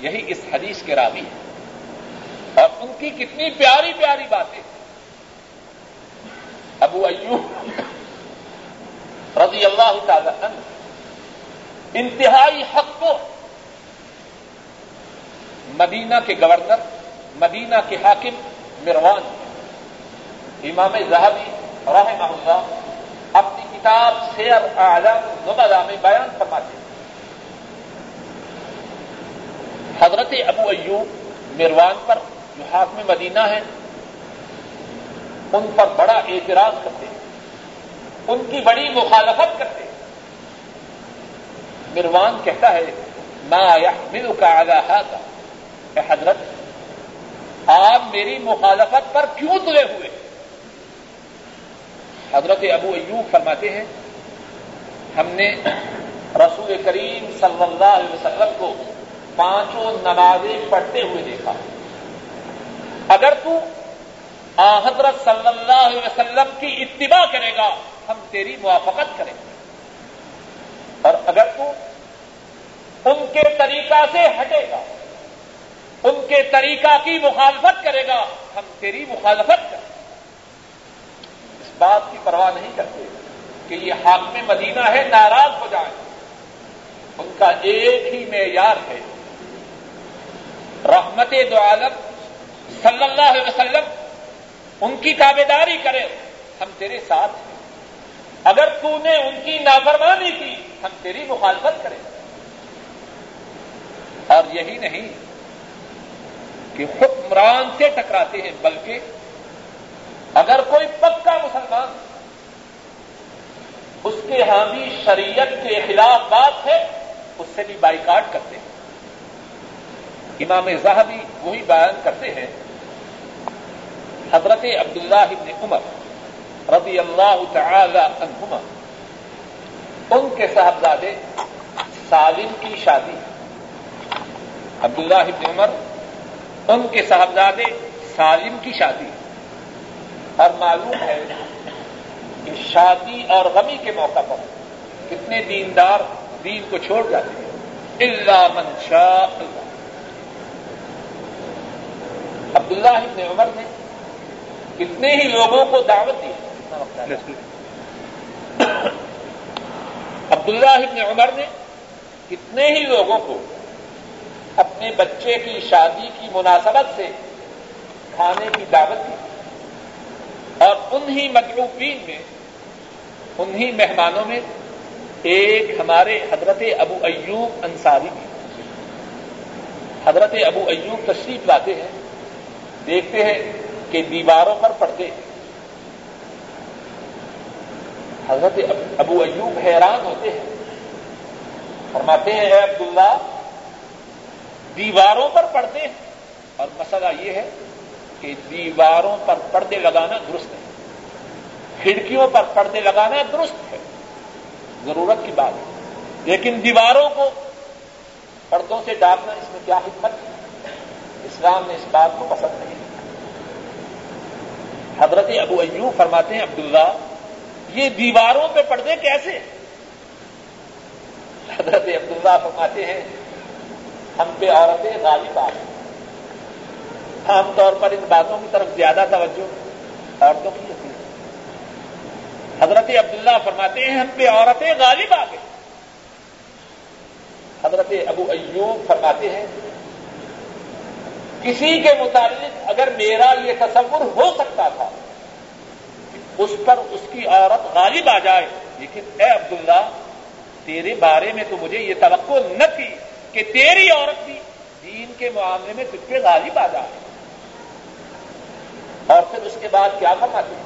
یہی اس حدیث کے راوی ہے اور ان کی کتنی پیاری پیاری باتیں۔ ابو ایوب رضی اللہ تعالی عنہ انتہائی حق کو مدینہ کے گورنر، مدینہ کے حاکم مروان امام زہبی رحمہ اللہ اپنی کتاب سیر اعظم نبلا میں بیان فرماتے ہیں۔ حضرت ابو ایوب مروان پر جو حاکم مدینہ ہیں، ان پر بڑا اعتراض کرتے ہیں۔ ان کی بڑی مخالفت کرتے ہیں۔ مروان کہتا ہے، ما يحمل کا آگاہ کہ حضرت، آپ میری مخالفت پر کیوں تلے ہوئے؟ حضرت ابو ایوب فرماتے ہیں، ہم نے رسول کریم صلی اللہ علیہ وسلم کو پانچوں نمازیں پڑھتے ہوئے دیکھا۔ اگر تو آ حضرت صلی اللہ علیہ وسلم کی اتباع کرے گا، ہم تیری موافقت کریں گے۔ اور اگر تو ان کے طریقہ سے ہٹے گا، ان کے طریقہ کی مخالفت کرے گا، ہم تیری مخالفت کریں اس بات کی پرواہ نہیں کرتے کہ یہ حاکم مدینہ ہے، ناراض ہو جائیں۔ ان کا ایک ہی معیار ہے۔ رحمت دو عالم صلی اللہ علیہ وسلم ان کی تابے داری کرے۔ ہم تیرے ساتھ ہیں۔ اگر تو نے ان کی نافرمانی کی، ہم تیری مخالفت کریں۔ اور یہی نہیں کہ حکمران سے ٹکراتے ہیں، بلکہ اگر کوئی پکا مسلمان اس کے ہاں بھی شریعت کے خلاف بات ہے، اس سے بھی بائیکاٹ کرتے ہیں۔ امام زاہبی وہی بیان کرتے ہیں، حضرت عبداللہ ابن عمر رضی اللہ تعالی عنہما، ان کے صاحبزادے سالم کی شادی۔ عبداللہ ابن عمر، ان کے صاحبزادے سالم کی شادی۔ اور معلوم ہے کہ شادی اور غمی کے موقع پر کتنے دیندار دین کو چھوڑ جاتے ہیں۔ اللہ من شاء اللہ۔ عبداللہ ابن عمر نے کتنے ہی لوگوں کو دعوت دی. عبداللہ ابن عمر نے کتنے ہی لوگوں کو اپنے بچے کی شادی کی مناسبت سے کھانے کی دعوت دی اور انہی مطلوبین میں، انہی مہمانوں میں ایک ہمارے حضرت ابو ایوب انصاری بھی۔ حضرت ابو ایوب تشریف لاتے ہیں۔ دیکھتے ہیں کہ دیواروں پر پڑتے حضرت ابو ایوب حیران ہوتے ہیں۔ فرماتے ہیں، اے عبداللہ، دیواروں پر پڑتے ہیں۔ اور مسئلہ یہ ہے کہ دیواروں پر پردے لگانا درست ہے۔ کھڑکیوں پر پردے لگانا درست ہے۔ ضرورت کی بات ہے۔ لیکن دیواروں کو پردوں سے ڈالنا اس میں کیا حکمت ہے؟ اسلام نے اس بات کو پسند نہیں حضرت ابو ایوب فرماتے ہیں، عبداللہ، یہ دیواروں پہ پردے کیسے؟ حضرت عبداللہ فرماتے ہیں، ہم پہ عورتیں غالب آ عام طور پر ان باتوں کی طرف زیادہ توجہ، عورتوں کی ہوتی ہے حضرت عبداللہ فرماتے ہیں، ہم پہ عورتیں غالب آ گئی حضرت ابو ایوب فرماتے ہیں کسی کے متعلق اگر میرا یہ تصور ہو سکتا تھا، اس پر اس کی عورت غالب آ جائے، لیکن اے عبداللہ، تیرے بارے میں تو مجھے یہ توقع نہ تھی کہ تیری عورت بھی دین کے معاملے میں تجھ پہ غالب آ جائے۔ اور پھر اس کے بعد کیا فرماتے ہیں؟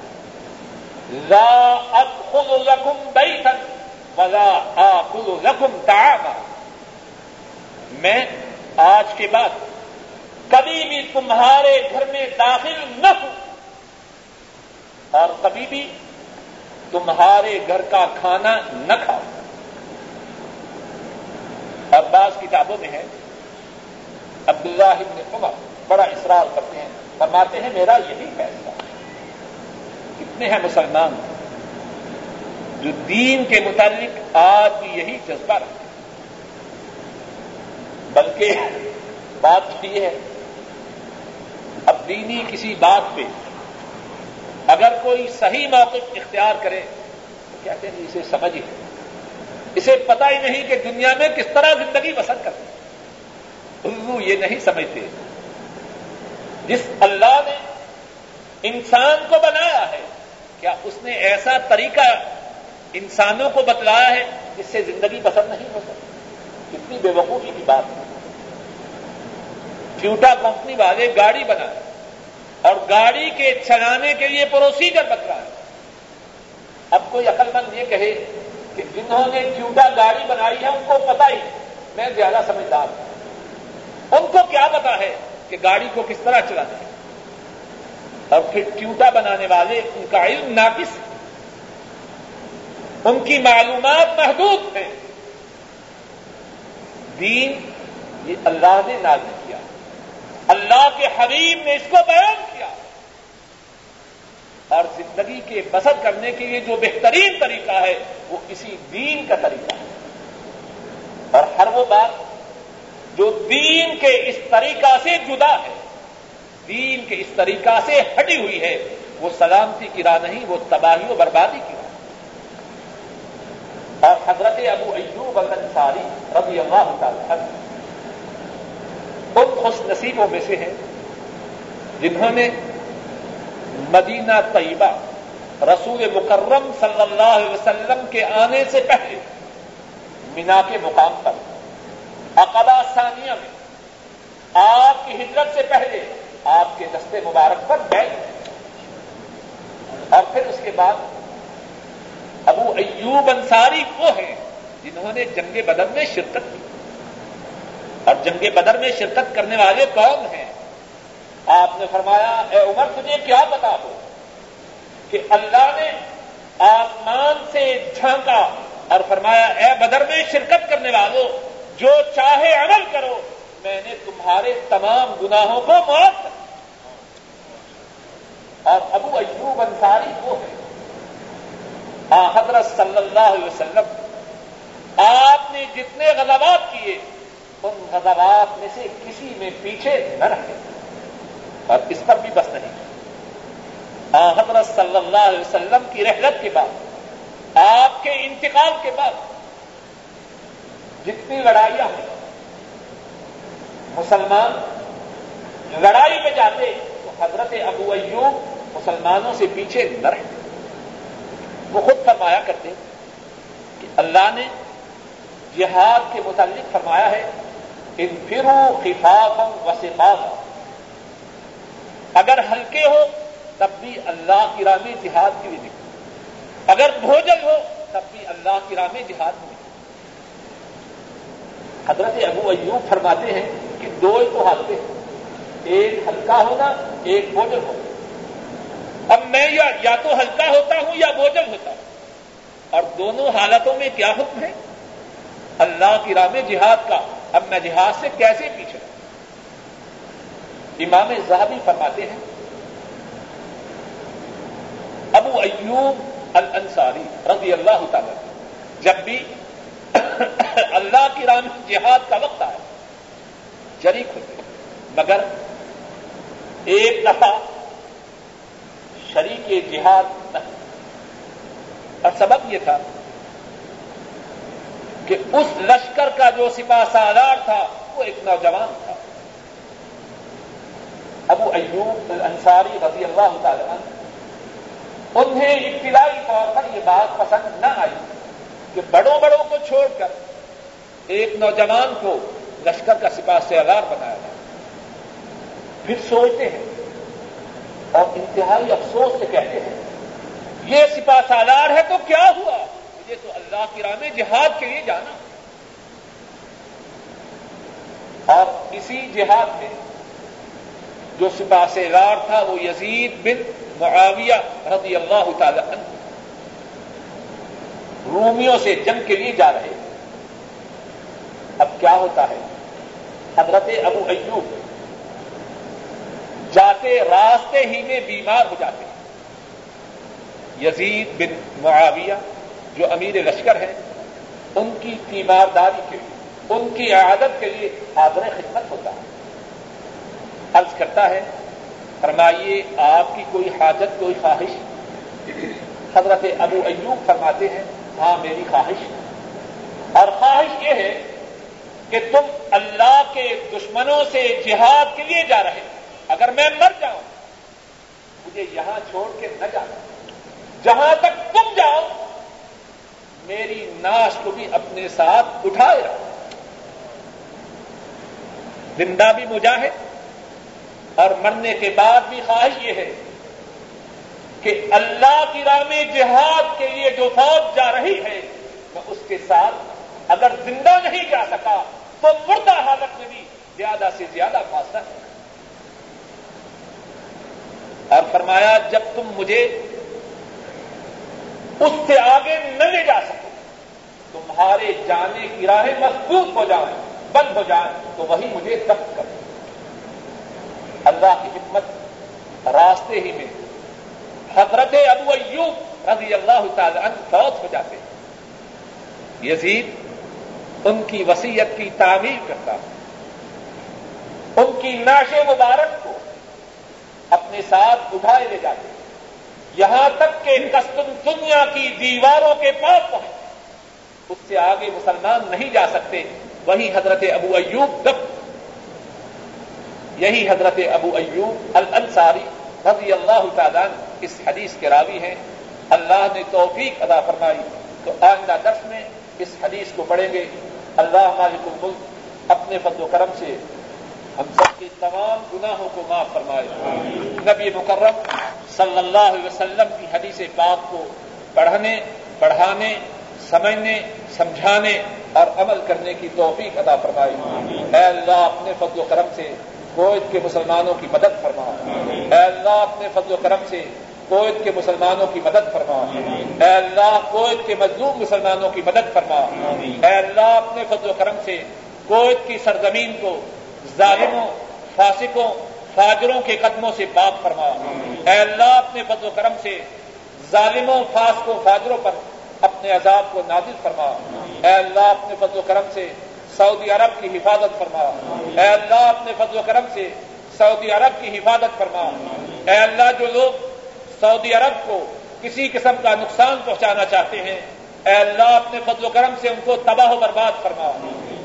لا ادخل لکم بیتا ولا آکل لکم تعاما۔ میں آج کے بعد کبھی بھی تمہارے گھر میں داخل نہ ہوں اور کبھی بھی تمہارے گھر کا کھانا نہ کھاؤ۔ اور بعض کتابوں میں ہے، عبداللہ ابن عمر بڑا اصرار کرتے ہیں، فرماتے ہیں، میرا یہی فیصلہ کتنے ہیں مسلمان جو دین کے متعلق آج بھی یہی جذبہ رکھتے بلکہ بات یہ ہے دینی کسی بات پہ اگر کوئی صحیح موقف اختیار کرے تو کہتے ہیں جی اسے سمجھ ہی اسے پتہ ہی نہیں کہ دنیا میں کس طرح زندگی بسر کرتے اردو یہ نہیں سمجھتے۔ جس اللہ نے انسان کو بنایا ہے، کیا اس نے ایسا طریقہ انسانوں کو بتلایا ہے جس سے زندگی بسر نہیں ہو سکتی؟ کتنی بے وقوفی کی بات۔ ہے ٹیوٹا کمپنی والے گاڑی بنائے اور گاڑی کے چلانے کے لیے پروسیجر بتلا ہے۔ اب کوئی عقل مند یہ کہے کہ جنہوں نے ٹیوٹا گاڑی بنائی ہے، ان کو پتا ہی میں زیادہ سمجھدار ہوں۔ ان کو کیا پتا ہے کہ گاڑی کو کس طرح چلانا ہے اور پھر ٹیوٹا بنانے والے، ان کا علم ناقص ان کی معلومات محدود ہیں۔ دین یہ اللہ نے نازل کیا اللہ کے حبیب نے اس کو بیان کیا۔ اور زندگی کے بسر کرنے کے لیے جو بہترین طریقہ ہے، وہ اسی دین کا طریقہ ہے۔ اور ہر وہ بات جو دین کے اس طریقہ سے جدا ہے، دین کے اس طریقہ سے ہٹی ہوئی ہے، وہ سلامتی کی راہ نہیں، وہ تباہی و بربادی کی راہ۔ اور حضرت ابو ایوب الانصاری رضی اللہ تعالی ان خوش نصیبوں میں سے ہیں، جنہوں نے مدینہ طیبہ، رسول مکرم صلی اللہ علیہ وسلم کے آنے سے پہلے مینا کے مقام پر، اقلا ثانیہ میں آپ کی ہجرت سے پہلے آپ کے دستے مبارک پر بیٹھ اور پھر اس کے بعد ابو ایوب انصاری وہ ہیں جنہوں نے جنگ بدر میں شرکت کی۔ اور جنگ بدر میں شرکت کرنے والے کون ہیں۔ آپ نے فرمایا، اے عمر، تجھے کیا پتا ہو کہ اللہ نے آسمان سے جھانکا اور فرمایا، اے بدر میں شرکت کرنے والوں جو چاہے عمل کرو، میں نے تمہارے تمام گناہوں کو معاف کر اور ابو ایوب انصاری وہ ہے حضرت صلی اللہ علیہ وسلم، آپ نے جتنے غلبات کیے ان غزوات میں سے کسی میں پیچھے نہ رکھے اور اس پر بھی بس نہیں۔ حضرت صلی اللہ علیہ وسلم کی رحلت کے بعد، آپ کے انتقال کے بعد جتنی لڑائیاں ہوئی، مسلمان لڑائی میں جاتے، تو حضرت ابو ایوب مسلمانوں سے پیچھے نہ رہتے وہ خود فرمایا کرتے کہ اللہ نے جہاد کے متعلق فرمایا ہے ان فرو خفاف و اگر ہلکے ہو، تب بھی اللہ کی راہ میں جہاد کی بھی نکلے اگر بھوجن ہو، تب بھی اللہ کی راہ میں جہاد میں حضرت ابو ایوب فرماتے ہیں کہ دو تو حالتیں ہیں۔ ایک ہلکا ہونا، ایک بوجھل ہو اب میں یا یا تو ہلکا ہوتا ہوں یا بوجھل ہوتا ہوں۔ اور دونوں حالتوں میں کیا حکم ہے؟ اللہ کی راہ میں جہاد کا۔ اب میں جہاد سے کیسے پیچھے امام زہبی فرماتے ہیں، ابو ایوب الانصاری رضی اللہ تعالی جب بھی اللہ کی راہ میں جہاد کا وقت آیا شریک ہوتے مگر ایک دفعہ شریک جہاد اور سبب یہ تھا کہ اس لشکر کا جو سپاہ سالار تھا، وہ ایک نوجوان تھا۔ ابو ایوب انصاری رضی اللہ تعالی عنہ۔ انہیں ابتدائی طور پر یہ بات پسند نہ آئی کہ بڑوں بڑوں کو چھوڑ کر ایک نوجوان کو لشکر کا سپاہ سالار بنایا جائے۔ پھر سوچتے ہیں اور انتہائی افسوس سے کہتے ہیں، یہ سپاہ سالار ہے تو کیا ہوا؟ مجھے تو اللہ کی راہ میں جہاد کے لیے جانا۔ اور اسی جہاد میں جو سپاہ سالار تھا وہ یزید بن معاویہ رضی اللہ تعالی عنہ رومیوں سے جنگ کے لیے جا رہے اب کیا ہوتا ہے؟ حضرت ابو ایوب جاتے راستے ہی میں بیمار ہو جاتے ہیں۔ یزید بن معاویہ جو امیر لشکر ہیں، ان کی تیمارداری کے لیے، ان کی عادت کے لیے حاضر خدمت ہوتا ہے۔ عرض کرتا ہے، فرمائیے، آپ کی کوئی حاجت، کوئی خواہش؟ حضرت ابو ایوب فرماتے ہیں ہاں میری خواہش۔ اور خواہش یہ ہے کہ تم اللہ کے دشمنوں سے جہاد کے لیے جا رہے ہیں اگر میں مر جاؤں، مجھے یہاں چھوڑ کے نہ جانا جہاں تک تم جاؤ میری ناش کو بھی اپنے ساتھ اٹھائے رہو زندہ بھی مجاہد اور مرنے کے بعد بھی خواہش یہ ہے کہ اللہ کی راہ میں جہاد کے لیے جو فوج جا رہی ہے میں اس کے ساتھ اگر زندہ نہیں جا سکا، تو مردہ حالت میں بھی زیادہ سے زیادہ فاصلہ ہے۔ اور فرمایا، جب تم مجھے اس سے آگے نہ لے جا سکو۔ تمہارے جانے کی راہیں مضبوط ہو جائیں بند ہو جائیں تو وہی مجھے دفت کر۔ اللہ کی حکمت راستے ہی میں۔ حضرت ابو ایوب رضی اللہ تعالی عنہ فوت ہو جاتے ہیں۔ یزید ان کی وسیعت کی تعمیر کرتا ان کی ناش مبارک کو اپنے ساتھ اٹھائے لے جاتے ہیں۔ یہاں تک کہ کستم دنیا کی دیواروں کے پاس پہنچ۔ اس سے آگے مسلمان نہیں جا سکتے۔ وہی حضرت ابو ایوب دب۔ یہی حضرت ابو ایوب الانصاری رضی اللہ تعالیٰ اس حدیث کے راوی ہیں۔ اللہ نے توفیق ادا فرمائی۔ تو آئندہ درس میں اس حدیث کو پڑھیں گے۔ اللہ مالک الملک اپنے فضل و کرم سے ہم سب کے تمام گناہوں کو معاف فرمائے۔ نبی مکرم صلی اللہ علیہ وسلم کی حدیث پاک کو پڑھنے، پڑھانے، سمجھنے، سمجھانے اور عمل کرنے کی توفیق ادا فرمائی۔ اے اللہ، اپنے فضل و کرم سے کویت کے مسلمانوں کی مدد فرما۔ اے اللہ، اپنے فضل و کرم سے کویت کے مسلمانوں کی مدد فرما۔ اے اللہ کویت کے مظلوم مسلمانوں کی مدد فرما۔ اے اللہ، اپنے فضل و کرم سے کویت کی سرزمین کو ظالموں، فاسقوں، فاجروں کے قدموں سے پاک فرما اے اللہ، اپنے فضل و کرم سے ظالموں، فاسقوں، فاجروں پر اپنے عذاب کو نازل فرما اے اللہ، اپنے فضل و کرم سے سعودی عرب کی حفاظت فرما اے اللہ، اپنے فضل و کرم سے سعودی عرب کی حفاظت فرما اے اللہ، جو لوگ سعودی عرب کو کسی قسم کا نقصان پہنچانا چاہتے ہیں، اے اللہ، اپنے فضل و کرم سے ان کو تباہ و برباد فرما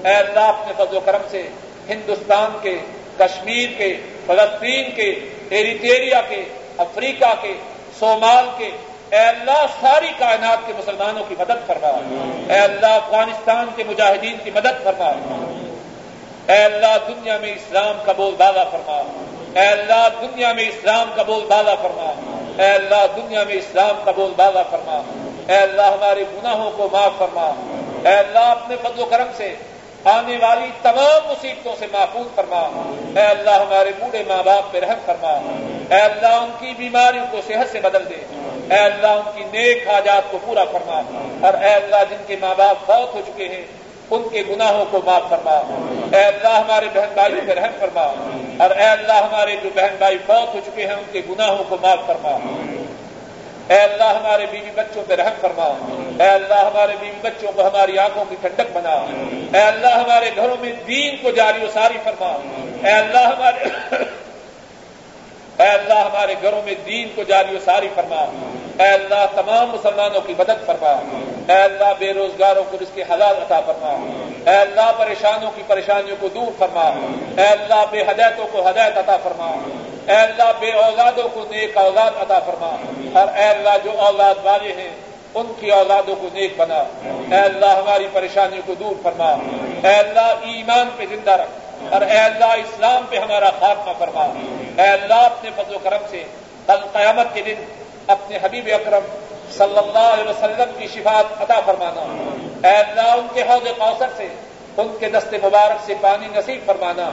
اے اللہ، اپنے فضل و کرم سے ہندوستان کے، کشمیر کے، فلسطین کے ایریٹیریا کے، افریقہ کے، صومال کے، اے اللہ ساری کائنات کے مسلمانوں کی مدد فرما۔ اے اللہ افغانستان کے مجاہدین کی مدد فرما۔ اے اللہ دنیا میں اسلام کا بول بالا فرما۔ اے اللہ دنیا میں اسلام کا بول بالا فرما۔ اے اللہ دنیا میں اسلام کا بول بالا فرما۔ اے اللہ ہمارے گناہوں کو معاف فرما۔ اے اللہ اپنے فضل و کرم سے آنے والی تمام مصیبتوں سے محفوظ فرما۔ اے اللہ، ہمارے بوڑھے ماں باپ پہ رحم فرما۔ اے اللہ، ان کی بیماریوں کو صحت سے بدل دے۔ اے اللہ، ان کی نیک حاجات کو پورا فرما۔ اور اے اللہ، جن کے ماں باپ فوت ہو چکے ہیں، ان کے گناہوں کو معاف فرما۔ اے اللہ، ہمارے بہن بھائی پہ رحم فرما۔ اور اے اللہ، ہمارے جو بہن بھائی فوت ہو چکے ہیں، ان کے گناہوں کو معاف فرما۔ اے اللہ ہمارے بیوی بچوں پہ رحم فرما۔ اے اللہ ہمارے بیوی بچوں کو ہماری آنکھوں کی ٹھنڈک بنا۔ اے اللہ ہمارے گھروں میں دین کو جاری و ساری فرما۔ اے اللہ ہمارے اللہ ہمارے گھروں میں دین کو جاری و ساری فرما۔ اے اللہ، تمام مسلمانوں کی مدد فرما۔ اے اللہ، بے روزگاروں کو اس کے حلال عطا فرما۔ اے اللہ، پریشانوں کی پریشانیوں کو دور فرما۔ اے اللہ، بے ہدایتوں کو ہدایت عطا فرما۔ اے اللہ، بے اولادوں کو نیک اولاد عطا فرما۔ اور اے اللہ، جو اولاد والے ہیں، ان کی اولادوں کو نیک بنا۔ اے اللہ، ہماری پریشانیوں کو دور فرما۔ اے اللہ، ایمان پہ زندہ رکھ۔ اور اے اللہ اسلام پہ ہمارا خاتمہ فرما۔ اے اللہ اپنے فضل و کرم سے کل قیامت کے دن اپنے حبیب اکرم صلی اللہ علیہ وسلم کی شفاعت عطا فرمانا۔ اے اللہ ان کے حوض کوثر سے، ان کے دست مبارک سے پانی نصیب فرمانا۔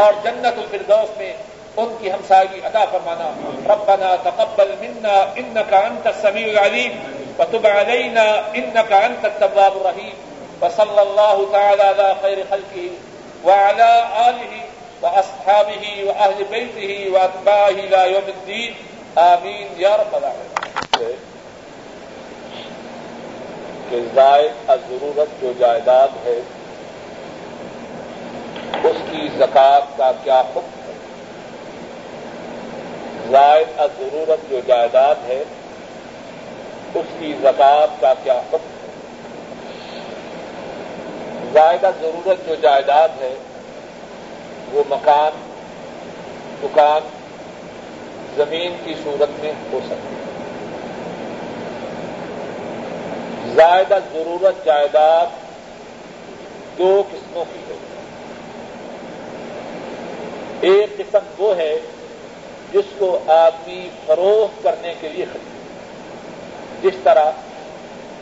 اور جنت الفردوس میں ان کی ہمسائی عطا فرمانا۔ ربنا تقبل منا انك انت السميع العليم وتب علينا انك انت التواب الرحيم وصلى الله تعالى على خير خلقه وعلى اله واصحابه واهل بيته واتباعه الى يوم الدين. آمین یا رب العالمین کہ زائد ضرورت جو جائیداد ہے، اس کی زکات کا کیا حکم ہے؟ زائد ضرورت جو جائیداد ہے، اس کی زکات کا کیا حکم ہے؟ زائدہ ضرورت جو جائیداد ہے، وہ مکان دکان زمین کی صورت میں ہو سکتی ہے۔ زائدہ ضرورت جائیداد دو قسموں کی ہے۔ ایک قسم وہ ہے جس کو آدمی فروخت کرنے کے لیے خریدے جس طرح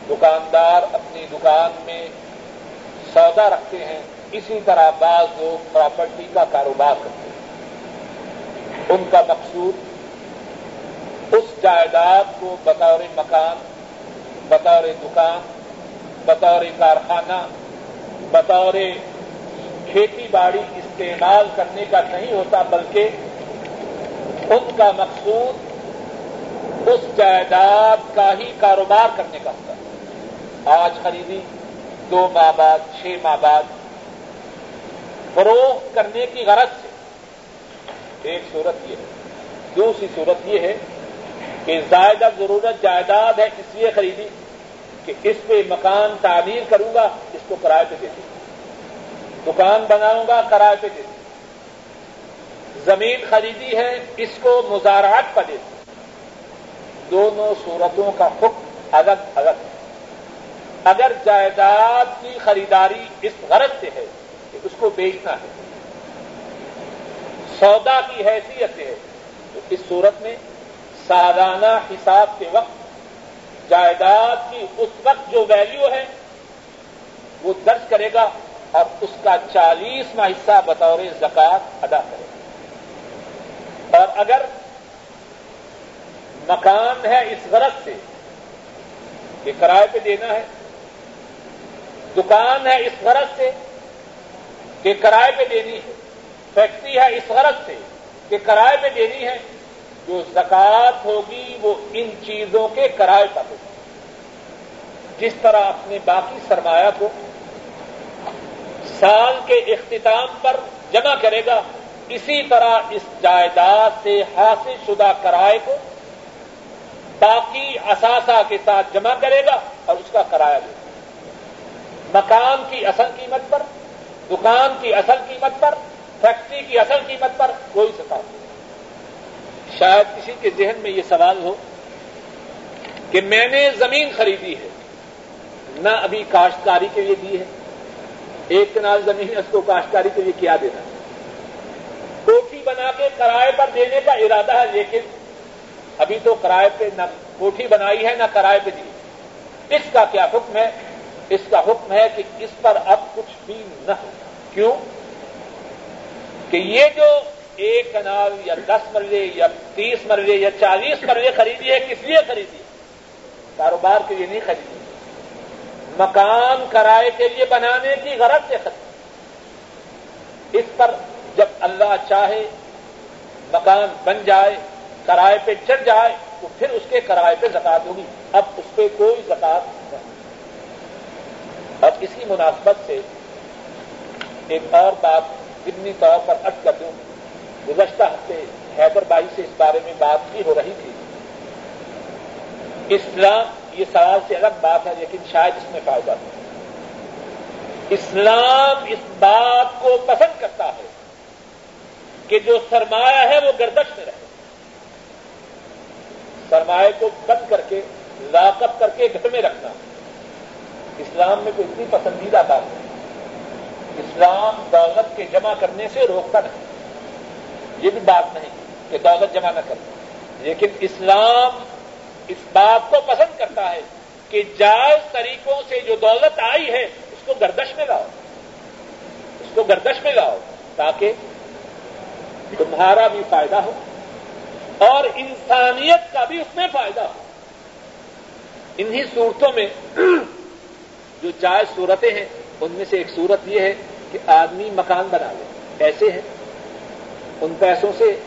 دکاندار اپنی دکان میں سودا رکھتے ہیں، اسی طرح بعض لوگ پراپرٹی کا کاروبار کرتے ہیں۔ ان کا مقصود اس جائیداد کو بطور مکان، بطور دکان، بطور کارخانہ، بطور کھیتی باڑی استعمال کرنے کا نہیں ہوتا، بلکہ ان کا مقصود اس جائیداد کا ہی کاروبار کرنے کا ہوتا ہے۔ آج خریدی دو ماہ بعد، چھ ماہ بعد فروخت کرنے کی غرض سے۔ ایک صورت یہ ہے۔ دوسری صورت یہ ہے کہ زائدہ ضرورت، جائیداد ہے اس لیے خریدی کہ اس پہ مکان تعمیر کروں گا، اس کو کرائے پہ دے دوں۔ دکان بناؤں گا، کرائے پہ دے دوں۔ زمین خریدی ہے، اس کو مزارات پر دے دوں۔ دونوں صورتوں کا حکم الگ الگ۔ ہے اگر جائیداد کی خریداری اس غرض سے ہے کہ اس کو بیچنا ہے، سودا کی حیثیت سے ہے، تو اس صورت میں سالانہ حساب کے وقت جائیداد کی اس وقت جو ویلیو ہے، وہ درج کرے گا اور اس کا چالیسواں حصہ بطور زکات ادا کرے گا۔ اور اگر مکان ہے اس غرض سے کہ کرائے پہ دینا ہے دکان ہے اس غرض سے کہ کرائے پہ دینی ہے، فیکٹری ہے اس غرض سے کہ کرائے پہ دینی ہے۔ جو زکات ہوگی وہ ان چیزوں کے کرائے پر ہوگی۔ جس طرح اپنے باقی سرمایہ کو سال کے اختتام پر جمع کرے گا، اسی طرح اس جائیداد سے حاصل شدہ کرائے کو باقی اثاثہ کے ساتھ جمع کرے گا اور اس کا کرایہ دے گا۔ مکان کی اصل قیمت پر، دکان کی اصل قیمت پر، فیکٹری کی اصل قیمت پر کوئی سطح نہیں۔ شاید کسی کے ذہن میں یہ سوال ہو کہ میں نے زمین خریدی ہے، نہ ابھی کاشتکاری کے لیے دی ہے۔ ایک کنال زمین اس کو کاشتکاری کے لیے کیا دینا۔ کوٹھی بنا کے کرائے پر دینے کا ارادہ ہے، لیکن ابھی تو کرائے پہ نہ کوٹھی بنائی ہے، نہ کرائے پہ دی۔ اس کا کیا حکم ہے؟ اس کا حکم ہے کہ اس پر اب کچھ بھی نہ ہو۔ کیوں؟ کہ یہ جو ایک کنال یا دس مرلے یا تیس مرلے یا چالیس مرلے خریدی ہے، کس لیے خریدی کاروبار کے لیے نہیں خریدی۔ مکان کرائے کے لیے بنانے کی غرض سے خریدی۔ اس پر جب اللہ چاہے، مکان بن جائے، کرائے پہ چڑھ جائے، تو پھر اس کے کرائے پہ زکات ہوگی۔ اب اس پہ کوئی زکات نہیں۔ اب اسی مناسبت سے ایک اور بات ضمنی طور پر اٹ کر دوں۔ گزشتہ ہفتے حیدر بائی سے اس بارے میں بات بھی ہو رہی تھی۔ اسلام، یہ سوال سے الگ بات ہے، لیکن شاید اس میں فائدہ ہو۔ اسلام اس بات کو پسند کرتا ہے کہ جو سرمایہ ہے وہ گردش میں رہے۔ سرمایہ کو بند کر کے لاکت کر کے گھر میں رکھنا۔ اسلام میں کوئی اتنی پسندیدہ بات نہیں اسلام دولت کے جمع کرنے سے روکتا نہیں۔ یہ بھی بات نہیں کہ دولت جمع نہ کرے۔ لیکن اسلام اس بات کو پسند کرتا ہے کہ جائز طریقوں سے جو دولت آئی ہے، اس کو گردش میں لاؤ۔ اس کو گردش میں لاؤ تاکہ تمہارا بھی فائدہ ہو اور انسانیت کا بھی اس میں فائدہ ہو۔ انہی صورتوں میں جو جائز صورتیں ہیں، ان میں سے ایک صورت یہ ہے کہ آدمی مکان بنا لے۔ ایسے ہیں۔ ان پیسوں سے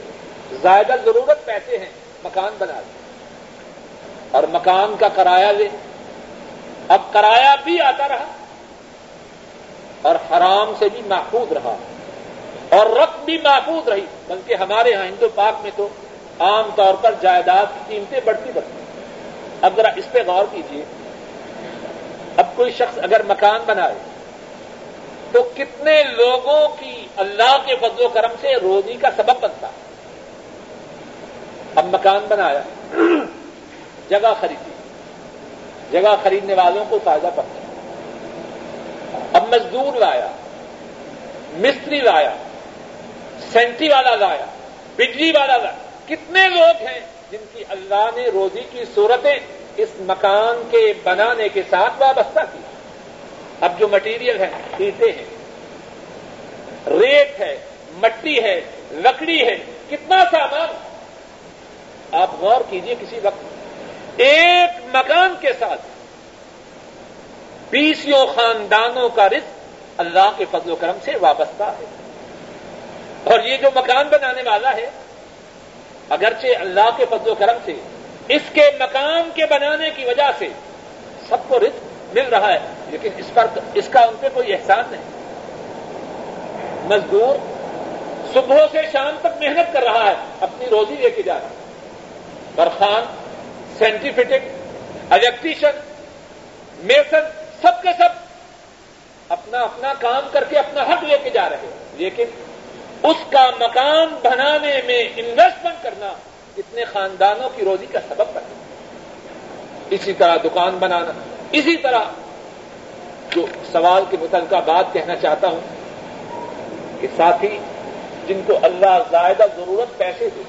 زائدہ ضرورت پیسے ہیں، مکان بنا لے۔ اور مکان کا کرایہ لے۔ اب کرایہ بھی آتا رہا اور حرام سے بھی محفوظ رہا اور رقم بھی محفوظ رہی۔ بلکہ ہمارے یہاں ہندو پاک میں تو عام طور پر جائیداد کی قیمتیں بڑھتی بڑھتی اب ذرا اس پہ غور کیجیے اب کوئی شخص اگر مکان بنائے تو کتنے لوگوں کی اللہ کے فضل و کرم سے روزی کا سبب بنتا؟ اب مکان بنایا، جگہ خریدی، جگہ خریدنے والوں کو فائدہ پہنچا۔ اب مزدور لایا، مستری لایا، سینٹی والا لایا، بجلی والا لایا۔ کتنے لوگ ہیں جن کی اللہ نے روزی کی صورتیں اس مکان کے بنانے کے ساتھ وابستہ کی۔ اب جو مٹیریل ہے اینٹیں ہیں۔ ریت ہے، مٹی ہے، لکڑی ہے، کتنا سامان۔ آپ غور کیجیے کسی وقت۔ ایک مکان کے ساتھ بیسوں خاندانوں کا رزق اللہ کے فضل و کرم سے وابستہ ہے۔ اور یہ جو مکان بنانے والا ہے، اگرچہ اللہ کے فضل و کرم سے اس کے مکان کے بنانے کی وجہ سے سب کو رزق مل رہا ہے، لیکن اس پر اس کا ان پہ کوئی احسان نہیں۔ مزدور صبح سے شام تک محنت کر رہا ہے، اپنی روزی لے کے جا رہا ہے۔ برخان سینٹیفٹک الیکٹریشن، میسن، سب کے سب اپنا اپنا کام کر کے اپنا حق لے کے جا رہے ہیں۔ لیکن اس کا مکان بنانے میں انویسٹمنٹ کرنا اتنے خاندانوں کی روزی کا سبب بنے اسی طرح دکان بنانا۔ اسی طرح جو سوال کے متعلقہ بات کہنا چاہتا ہوں کہ ساتھی، جن کو اللہ زائدہ ضرورت پیسے دے،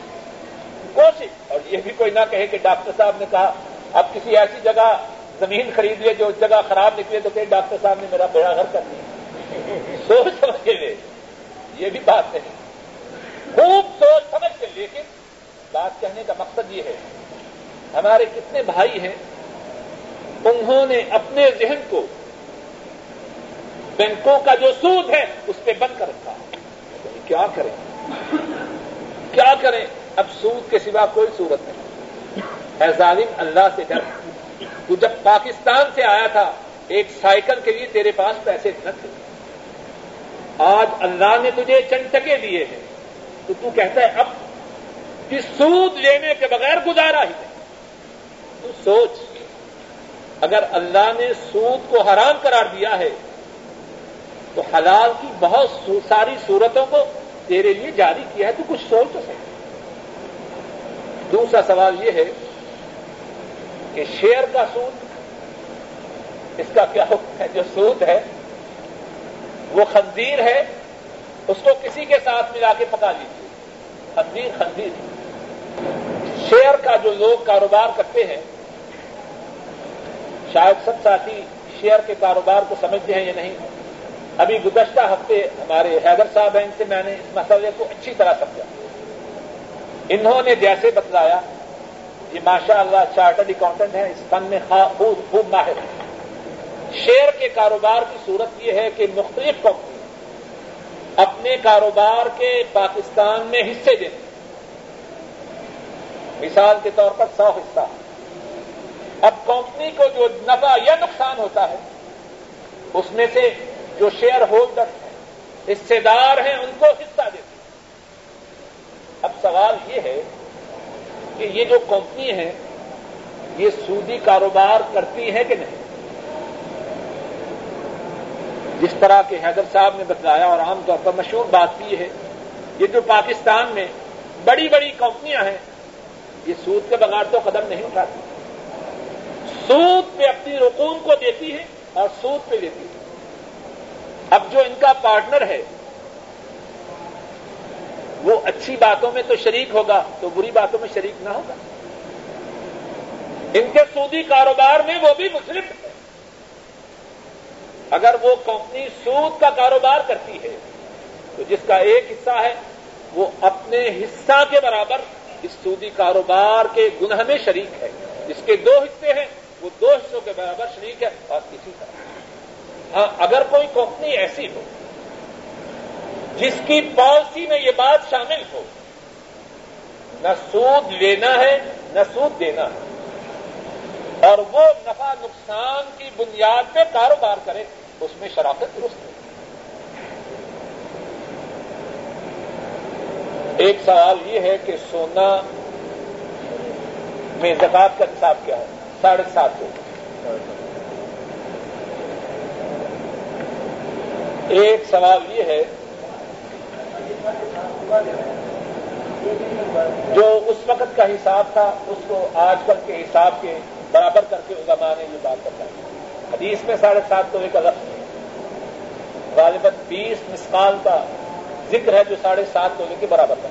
کوشش، اور یہ بھی کوئی نہ کہے کہ ڈاکٹر صاحب نے کہا، اب کسی ایسی جگہ زمین خرید لیے، جو جگہ خراب نکلے تو کہ ڈاکٹر صاحب نے میرا بیڑا گھر کر دیا۔ سوچ سمجھ کے لے۔ یہ بھی بات نہیں خوب سوچ سمجھ کے، لیکن بات کہنے کا مقصد یہ ہے، ہمارے کتنے بھائی ہیں، انہوں نے اپنے ذہن کو بینکوں کا جو سود ہے اس پہ بند کر رکھا۔ یعنی کیا کریں؟ کیا کریں؟ اب سود کے سوا کوئی صورت نہیں۔ اے ظالم، اللہ سے ڈر۔ تو جب پاکستان سے آیا تھا، ایک سائیکل کے لیے تیرے پاس پیسے نہ تھے۔ آج اللہ نے تجھے چند ٹکے دیے ہیں۔ تو تو کہتا ہے، اب کہ سود لینے کے بغیر گزارا ہی نہیں۔ تو سوچ، اگر اللہ نے سود کو حرام قرار دیا ہے، تو حلال کی بہت ساری صورتوں کو تیرے لیے جاری کیا ہے، تو کچھ سوچ تو سکے دوسرا سوال یہ ہے کہ شیئر کا سود، اس کا کیا حکم ہے؟ جو سود ہے، وہ خنزیر ہے، اس کو کسی کے ساتھ ملا کے پکا لیجیے۔ خنزیر خنزیر۔ شیئر کا جو لوگ کاروبار کرتے ہیں، شاید سب ساتھی شیئر کے کاروبار کو سمجھتے ہیں یا نہیں، ابھی گزشتہ ہفتے ہمارے حیدر صاحب ہیں، ان سے میں نے اس مسئلے کو اچھی طرح سمجھا۔ انہوں نے جیسے بتلایا، یہ ماشاء اللہ چارٹرڈ اکاؤنٹنٹ ہیں، اس فن میں خوب خوب ماہر ہیں۔ شیئر کے کاروبار کی صورت یہ ہے کہ مختلف کمپنی اپنے کاروبار کے پاکستان میں حصے دیتے مثال کے طور پر سو حصہ اب کمپنی کو جو نفع یا نقصان ہوتا ہے، اس میں سے جو شیئر ہولڈر ہیں حصے دار ہیں، ان کو حصہ دیتے اب سوال یہ ہے کہ یہ جو کمپنی ہے یہ سودی کاروبار کرتی ہے کہ نہیں؟ جس طرح کے حیدر صاحب نے بتلایا اور عام طور پر مشہور بات بھی ہے، یہ جو پاکستان میں بڑی بڑی کمپنیاں ہیں یہ سود کے بغیر تو قدم نہیں اٹھاتی۔ سود پہ اپنی رقوم کو دیتی ہے اور سود پہ لیتی ہے۔ اب جو ان کا پارٹنر ہے، وہ اچھی باتوں میں تو شریک ہوگا تو بری باتوں میں شریک نہ ہوگا۔ ان کے سودی کاروبار میں وہ بھی مسلم ہے۔ اگر وہ کمپنی سود کا کاروبار کرتی ہے، تو جس کا ایک حصہ ہے، وہ اپنے حصہ کے برابر اس سودی کاروبار کے گنہ میں شریک ہے۔ جس کے دو حصے ہیں، وہ دو حصوں کے برابر شریک ہے اور کسی طرح۔ ہاں اگر کوئی کمپنی ایسی ہو، جس کی پالیسی میں یہ بات شامل ہو، نہ سود لینا ہے، نہ سود دینا ہے، اور وہ نفع نقصان کی بنیاد پہ کاروبار کرے، اس میں شراکت درست ہے۔ ایک سوال یہ ہے کہ سونا میں زکات کا حساب کیا ہے؟ ساڑھے سات سو ایک سوال یہ ہے جو اس وقت کا حساب تھا، اس کو آج کل کے حساب کے برابر کر کے علماء نے یہ بات بتائی۔ حدیث میں ساڑھے سات توے کا لفظ ہے۔ غالباً بیس مسقال کا ذکر ہے جو ساڑھے سات تولے کے برابر کا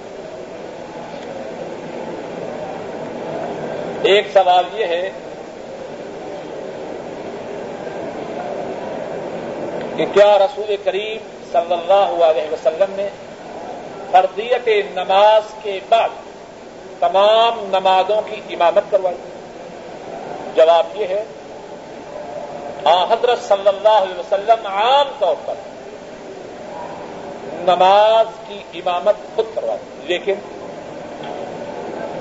ایک سوال یہ ہے کہ کیا رسول کریم صلی اللہ علیہ وسلم نے فرضیت نماز کے بعد تمام نمازوں کی امامت کروائی؟ جواب یہ ہے حضرت صلی اللہ علیہ وسلم عام طور پر نماز کی امامت خود کرواتے لیکن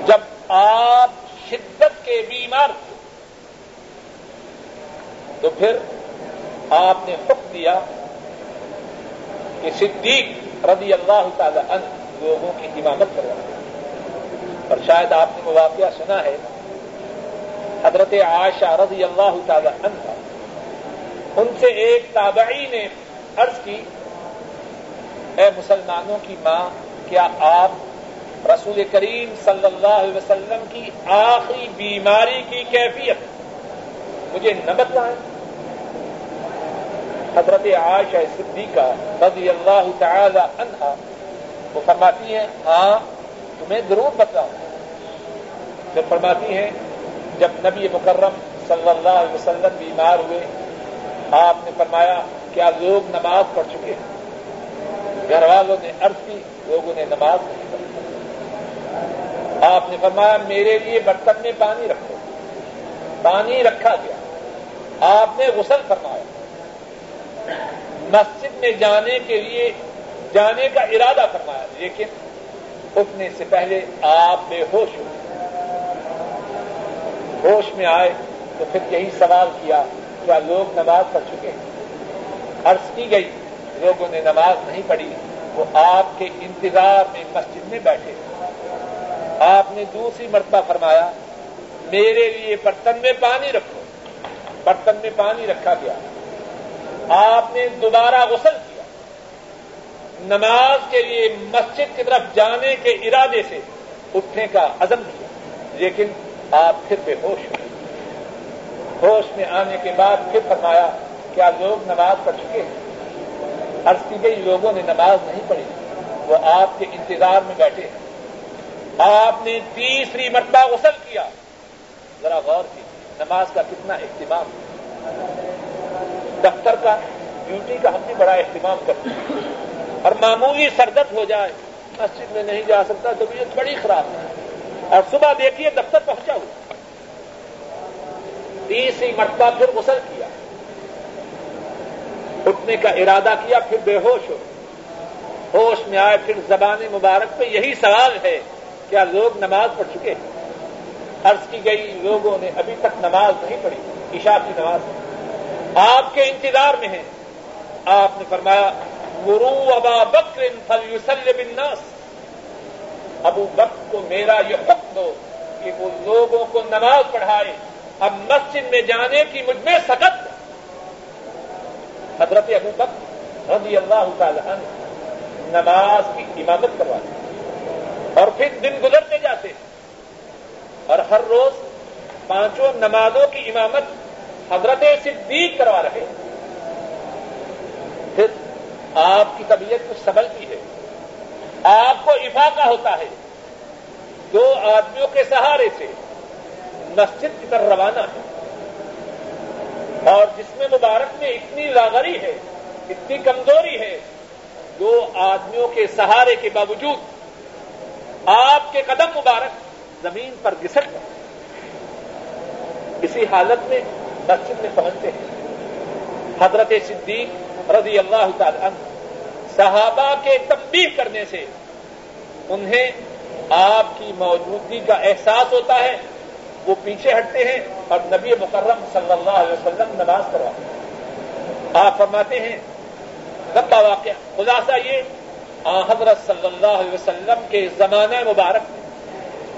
جب آپ شدت کے بیمار تھے، تو پھر آپ نے حکم دیا کہ صدیق رضی اللہ تعالی عنہ لوگوں کی امامت کروا اور شاید آپ نے وہ واقعہ سنا ہے، حضرت عائشہ رضی اللہ تعالی عنہ، ان سے ایک تابعی نے عرض کی اے مسلمانوں کی ماں، کیا آپ رسول کریم صلی اللہ علیہ وسلم کی آخری بیماری کی کیفیت مجھے نہ بتلائیں؟ حضرت عائشہ صدیقہ رضی اللہ تعالی عنہا وہ فرماتی ہیں ہاں تمہیں ضرور بتلاؤں۔ پھر فرماتی ہیں، جب نبی مکرم صلی اللہ علیہ وسلم بیمار ہوئے، آپ نے فرمایا، کیا لوگ نماز پڑھ چکے ہیں؟ گھر والوں نے عرض کی، لوگوں نے نماز نہیں پڑھی۔ آپ نے فرمایا، میرے لیے برتن میں پانی رکھو۔ پانی رکھا گیا۔ آپ نے غسل فرمایا۔ مسجد میں جانے کے لیے جانے کا ارادہ فرمایا، لیکن اٹھنے سے پہلے آپ بے ہوش ہوئے ہوش میں آئے تو پھر یہی سوال کیا کیا لوگ نماز پڑھ چکے ہیں؟ عرض کی گئی۔ لوگوں نے نماز نہیں پڑھی، وہ آپ کے انتظار میں مسجد میں بیٹھے۔ آپ نے دوسری مرتبہ فرمایا، میرے لیے برتن میں پانی رکھو۔ برتن میں پانی رکھا گیا۔ آپ نے دوبارہ غسل کیا۔ نماز کے لیے مسجد کی طرف جانے کے ارادے سے اٹھنے کا عزم کیا، لیکن آپ پھر بے ہوش ہوئے۔ ہوش میں آنے کے بعد پھر فرمایا، کیا لوگ نماز پڑھ چکے ہیں؟ عرض کی گئی، لوگوں نے نماز نہیں پڑھی۔ وہ آپ کے انتظار میں بیٹھے ہیں۔ آپ نے تیسری مرتبہ غسل کیا۔ ذرا غور کی نماز کا کتنا اہتمام۔ دفتر کا، ڈیوٹی کا ہم بھی بڑا اہتمام کرتے ہیں۔ اور معمولی سردرد ہو جائے، مسجد میں نہیں جا سکتا، طبیعت بڑی خراب ہے۔ اور صبح دیکھیے دفتر پہنچا ہوا۔ تیسری مرتبہ پھر غسل کیا اٹھنے کا ارادہ کیا، پھر بے ہوش ہو۔ ہوش میں آئے، پھر زبان مبارک پہ یہی سوال ہے، کیا لوگ نماز پڑھ چکے ہیں؟ عرض کی گئی، لوگوں نے ابھی تک نماز نہیں پڑھی، عشاء کی نماز۔ آپ کے انتظار میں ہیں۔ آپ نے فرمایا گرو ابا بکر فل یوسل ابو بکر کو میرا یہ حکم دو کہ وہ لوگوں کو نماز پڑھائے۔ اب مسجد میں جانے کی مجھ میں سخت حضرت ابو بکر رضی اللہ تعالی عنہ نماز کی عمادت کرواتے اور پھر دن گزرتے جاتے ہیں اور ہر روز پانچوں نمازوں کی امامت حضرت صدیق کروا رہے پھر آپ کی طبیعت کچھ سبلتی ہے۔ آپ کو افاقہ ہوتا ہے۔ دو آدمیوں کے سہارے سے مسجد کی طرف روانہ ہے۔ اور جس میں مبارک میں اتنی لاغری ہے، اتنی کمزوری ہے، دو آدمیوں کے سہارے کے باوجود آپ کے قدم مبارک زمین پر گسٹ گئے۔ اسی حالت میں مسجد میں پہنچتے ہیں۔ حضرت صدیق رضی اللہ تعالی عنہ صحابہ کے تبدیل کرنے سے انہیں آپ کی موجودگی کا احساس ہوتا ہے۔ وہ پیچھے ہٹتے ہیں اور نبی مکرم صلی اللہ علیہ وسلم نماز کرواتے ہیں۔ آپ فرماتے ہیں، لمبا واقعہ، خلاصہ یہ، آ، حضرت صلی اللہ علیہ وسلم کے زمانہ مبارک میں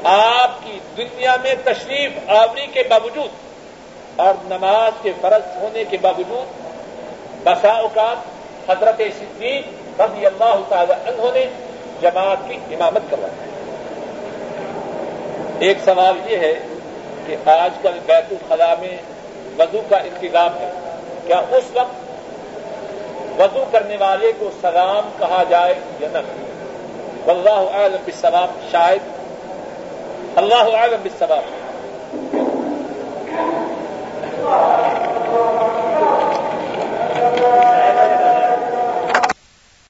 آپ کی دنیا میں تشریف آوری کے باوجود اور نماز کے فرض ہونے کے باوجود بسا اوقات حضرت صدیق رضی اللہ تعالی عنہ نے جماعت کی امامت کروائی۔ ایک سوال یہ ہے کہ آج کل بیت الخلا میں وضو کا انتظام ہے۔ کیا اس وقت وضو کرنے والے کو سلام کہا جائے یا نہ؟ اللہ عالم بسلام شاید۔ اللہ عالم بسلام